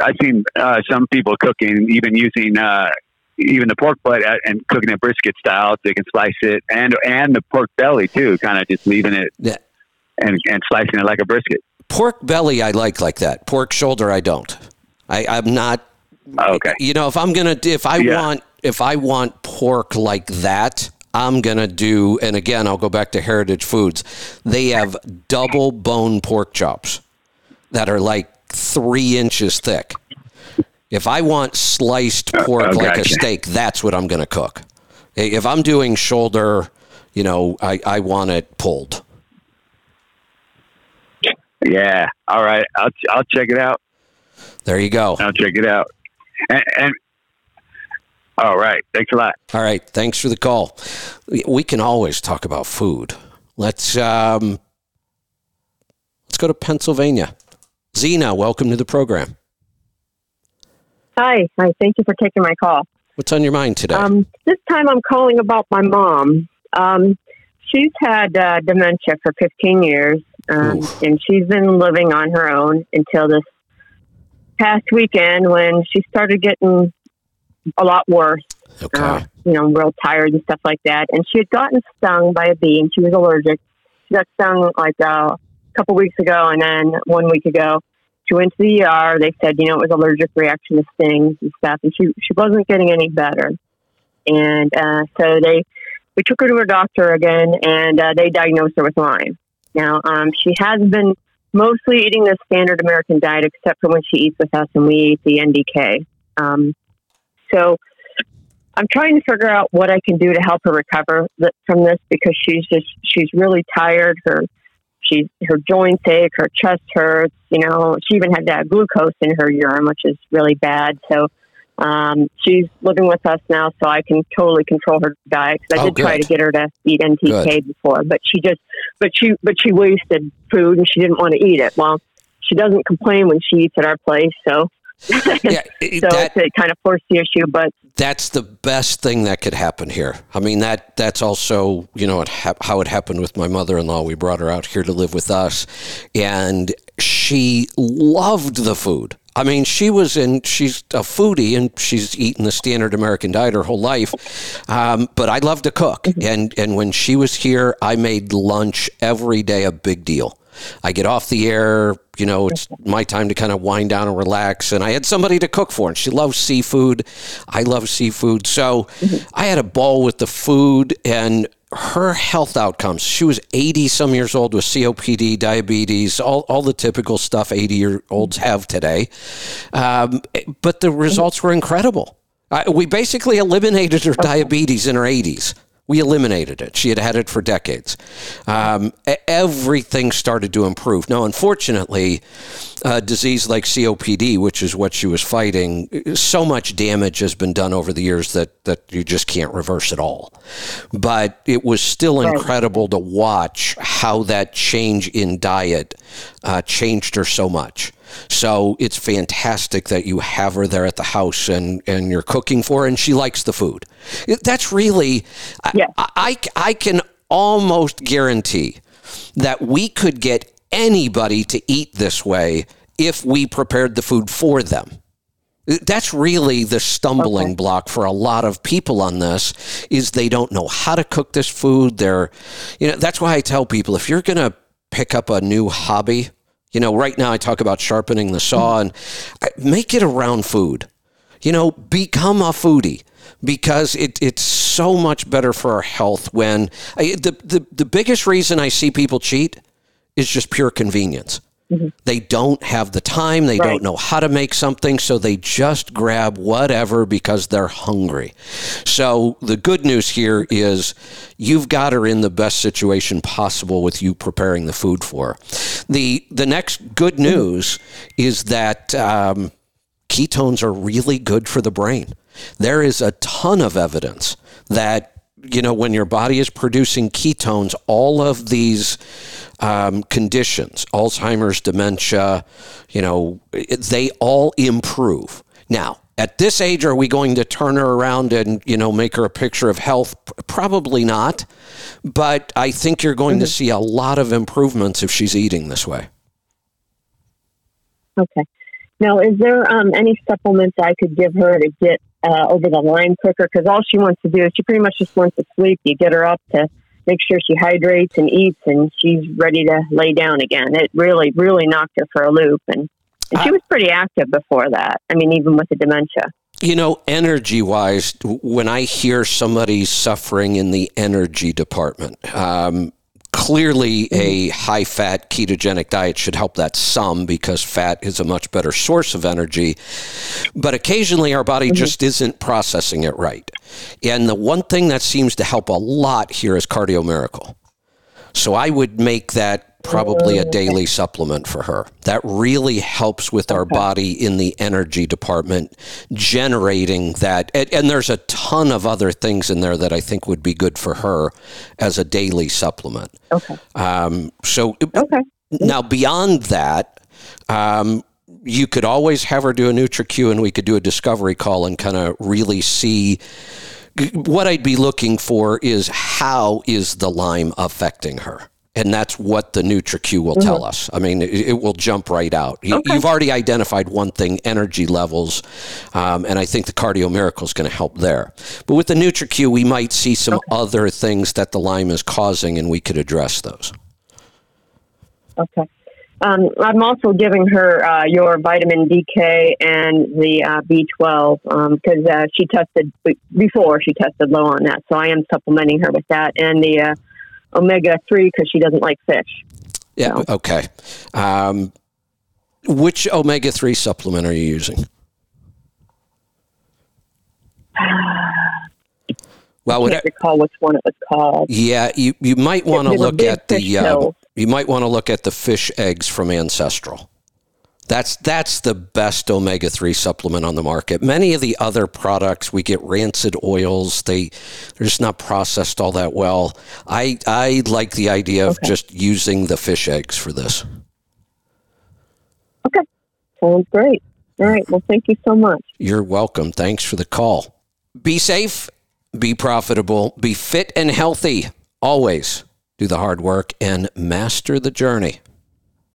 S4: I've seen uh, some people cooking, even using uh, even the pork butt and cooking it brisket style. So they can slice it and and the pork belly too, kind of just leaving it yeah. and and slicing it like a brisket.
S1: Pork belly, I like like that. Pork shoulder, I don't. I, I'm not.
S4: Okay.
S1: You know, if I'm gonna, if I yeah. want, if I want pork like that, I'm going to do, and again, I'll go back to Heritage Foods. They have double bone pork chops that are like three inches thick. If I want sliced pork
S4: oh,
S1: like a steak, that's what I'm going to cook. If I'm doing shoulder, you know, I, I want it pulled.
S4: Yeah. All right. I'll I'll check it out.
S1: There you go.
S4: I'll check it out. And, and all right. Thanks a lot.
S1: All right. Thanks for the call. We- We can always talk about food. Let's um, let's go to Pennsylvania. Zena, welcome to the program.
S5: Hi, hi. Thank you for taking my call.
S1: What's on your mind today?
S5: Um, this time I'm calling about my mom. Um, she's had uh, dementia for 15 years, um, and she's been living on her own until this past weekend when she started getting a lot worse.
S1: okay.
S5: Uh, you know, real tired and stuff like that. And she had gotten stung by a bee, and she was allergic. She got stung like uh, a couple weeks ago, and then one week ago. She went to the ER. They said, you know, it was allergic reaction to stings and stuff, and she she wasn't getting any better. And uh, so they we took her to her doctor again, and uh, they diagnosed her with Lyme. Now, um, she has been mostly eating the standard American diet, except for when she eats with us and we eat the NDK. Um, so I'm trying to figure out what I can do to help her recover th- from this because she's just she's really tired. Her she's her joints ache, her chest hurts. You know, she even had that glucose in her urine, which is really bad. So. Um, she's living with us now, so I can totally control her diet. Because I
S1: Oh,
S5: did try to get her to eat NDK before, but she just, but she, but she wasted food and she didn't want to eat it. Well, she doesn't complain when she eats at our place, so
S1: yeah, it-
S5: so
S1: that,
S5: it kind of forced the issue. But
S1: that's the best thing that could happen here. I mean that that's also you know it how it happened with my mother-in-law. We brought her out here to live with us, and she loved the food. I mean, she was in. She's a foodie, and she's eaten the standard American diet her whole life. Um, but I love to cook, and and when she was here, I made lunch every day a big deal. I get off the air, you know, it's my time to kind of wind down and relax. And I had somebody to cook for, and she loves seafood. I love seafood. So I had a ball with the food and her health outcomes. She was 80 some years old with COPD, diabetes, all, all the typical stuff 80 year olds have today. Um, but the results were incredible. Uh, we basically eliminated her diabetes in her 80s. We eliminated it. She had had it for decades. Um, everything started to improve. Now, unfortunately, a disease like COPD, which is what she was fighting, so much damage has been done over the years that, that you just can't reverse it all. But it was still incredible to watch how that change in diet uh, changed her so much. So it's fantastic that you have her there at the house and, and you're cooking for her and she likes the food. That's really, I-
S5: Yeah.
S1: I, I, I can almost guarantee that we could get anybody to eat this way if we prepared the food for them. That's really the stumbling block for a lot of people on this is they don't know how to cook this food. They're, you know, that's why I tell people if you're going to pick up a new hobby, you know, right now I talk about sharpening the saw and make it around food. You know, become a foodie because it, it's so much better for our health when I, the, the, the biggest reason I see people cheat is just pure convenience. They don't have the time, they
S5: Right.
S1: don't know how to make something, so they just grab whatever because they're hungry. So the good news here is you've got her in the best situation possible with you preparing the food for her. The the next good news is that um, ketones are really good for the brain. There is a ton of evidence that you know when your body is producing ketones, all of these um, conditions, Alzheimer's, dementia, you know, they all improve. Now, at this age, are we going to turn her around and you know make her a picture of health? Probably not, but I think you're going to see a lot of improvements if she's eating this way.
S5: okay. Now, is there um, any supplements I could give her to get uh, over the line quicker? Because all she wants to do is she pretty much just wants to sleep. You get her up to make sure she hydrates and eats, and she's ready to lay down again. It really, really knocked her for a loop, and, and she was pretty active before that. I mean, even with the dementia.
S1: You know, energy wise, when I hear somebody suffering in the energy department, um, clearly, a high fat ketogenic diet should help that some because fat is a much better source of energy. But occasionally, our body mm-hmm. just isn't processing it right. And the one thing that seems to help a lot here is Cardio Miracle. So I would make that probably a daily supplement for her. That really helps with our body in the energy department, generating that. And, and there's a ton of other things in there that I think would be good for her as a daily supplement.
S5: Okay.
S1: Um, so
S5: Okay.
S1: now beyond that, um, you could always have her do a NutriQ and we could do a discovery call and kind of really see what I'd be looking for is how is the Lyme affecting her? And that's what the NutriQ will tell us. I mean, it, it will jump right out. You, You've already identified one thing: energy levels, um, and I think the Cardio Miracle is going to help there. But with the NutriQ, we might see some other things that the Lyme is causing, and we could address those.
S5: Okay. Um, I'm also giving her uh, your vitamin DK and the uh, B12 because uh, she tested before she tested low on that. So I am supplementing her with that and the uh, omega three because she doesn't like fish.
S1: Yeah.
S5: So-
S1: Okay. Um, which omega three supplement are you using? Well,
S5: I
S1: what,
S5: can't recall which one it was called.
S1: yeah, you, you might want to look at the uh, you might want to look at the fish eggs from Ancestral. That's that's the best omega three supplement on the market. Many of the other products we get rancid oils. They they're just not processed all that well. I I like the idea of just using the fish eggs for this.
S5: Okay. Sounds great. All right. Well, thank you so much.
S1: You're welcome. Thanks for the call. Be safe, be profitable, be fit and healthy. Always do the hard work and master the journey.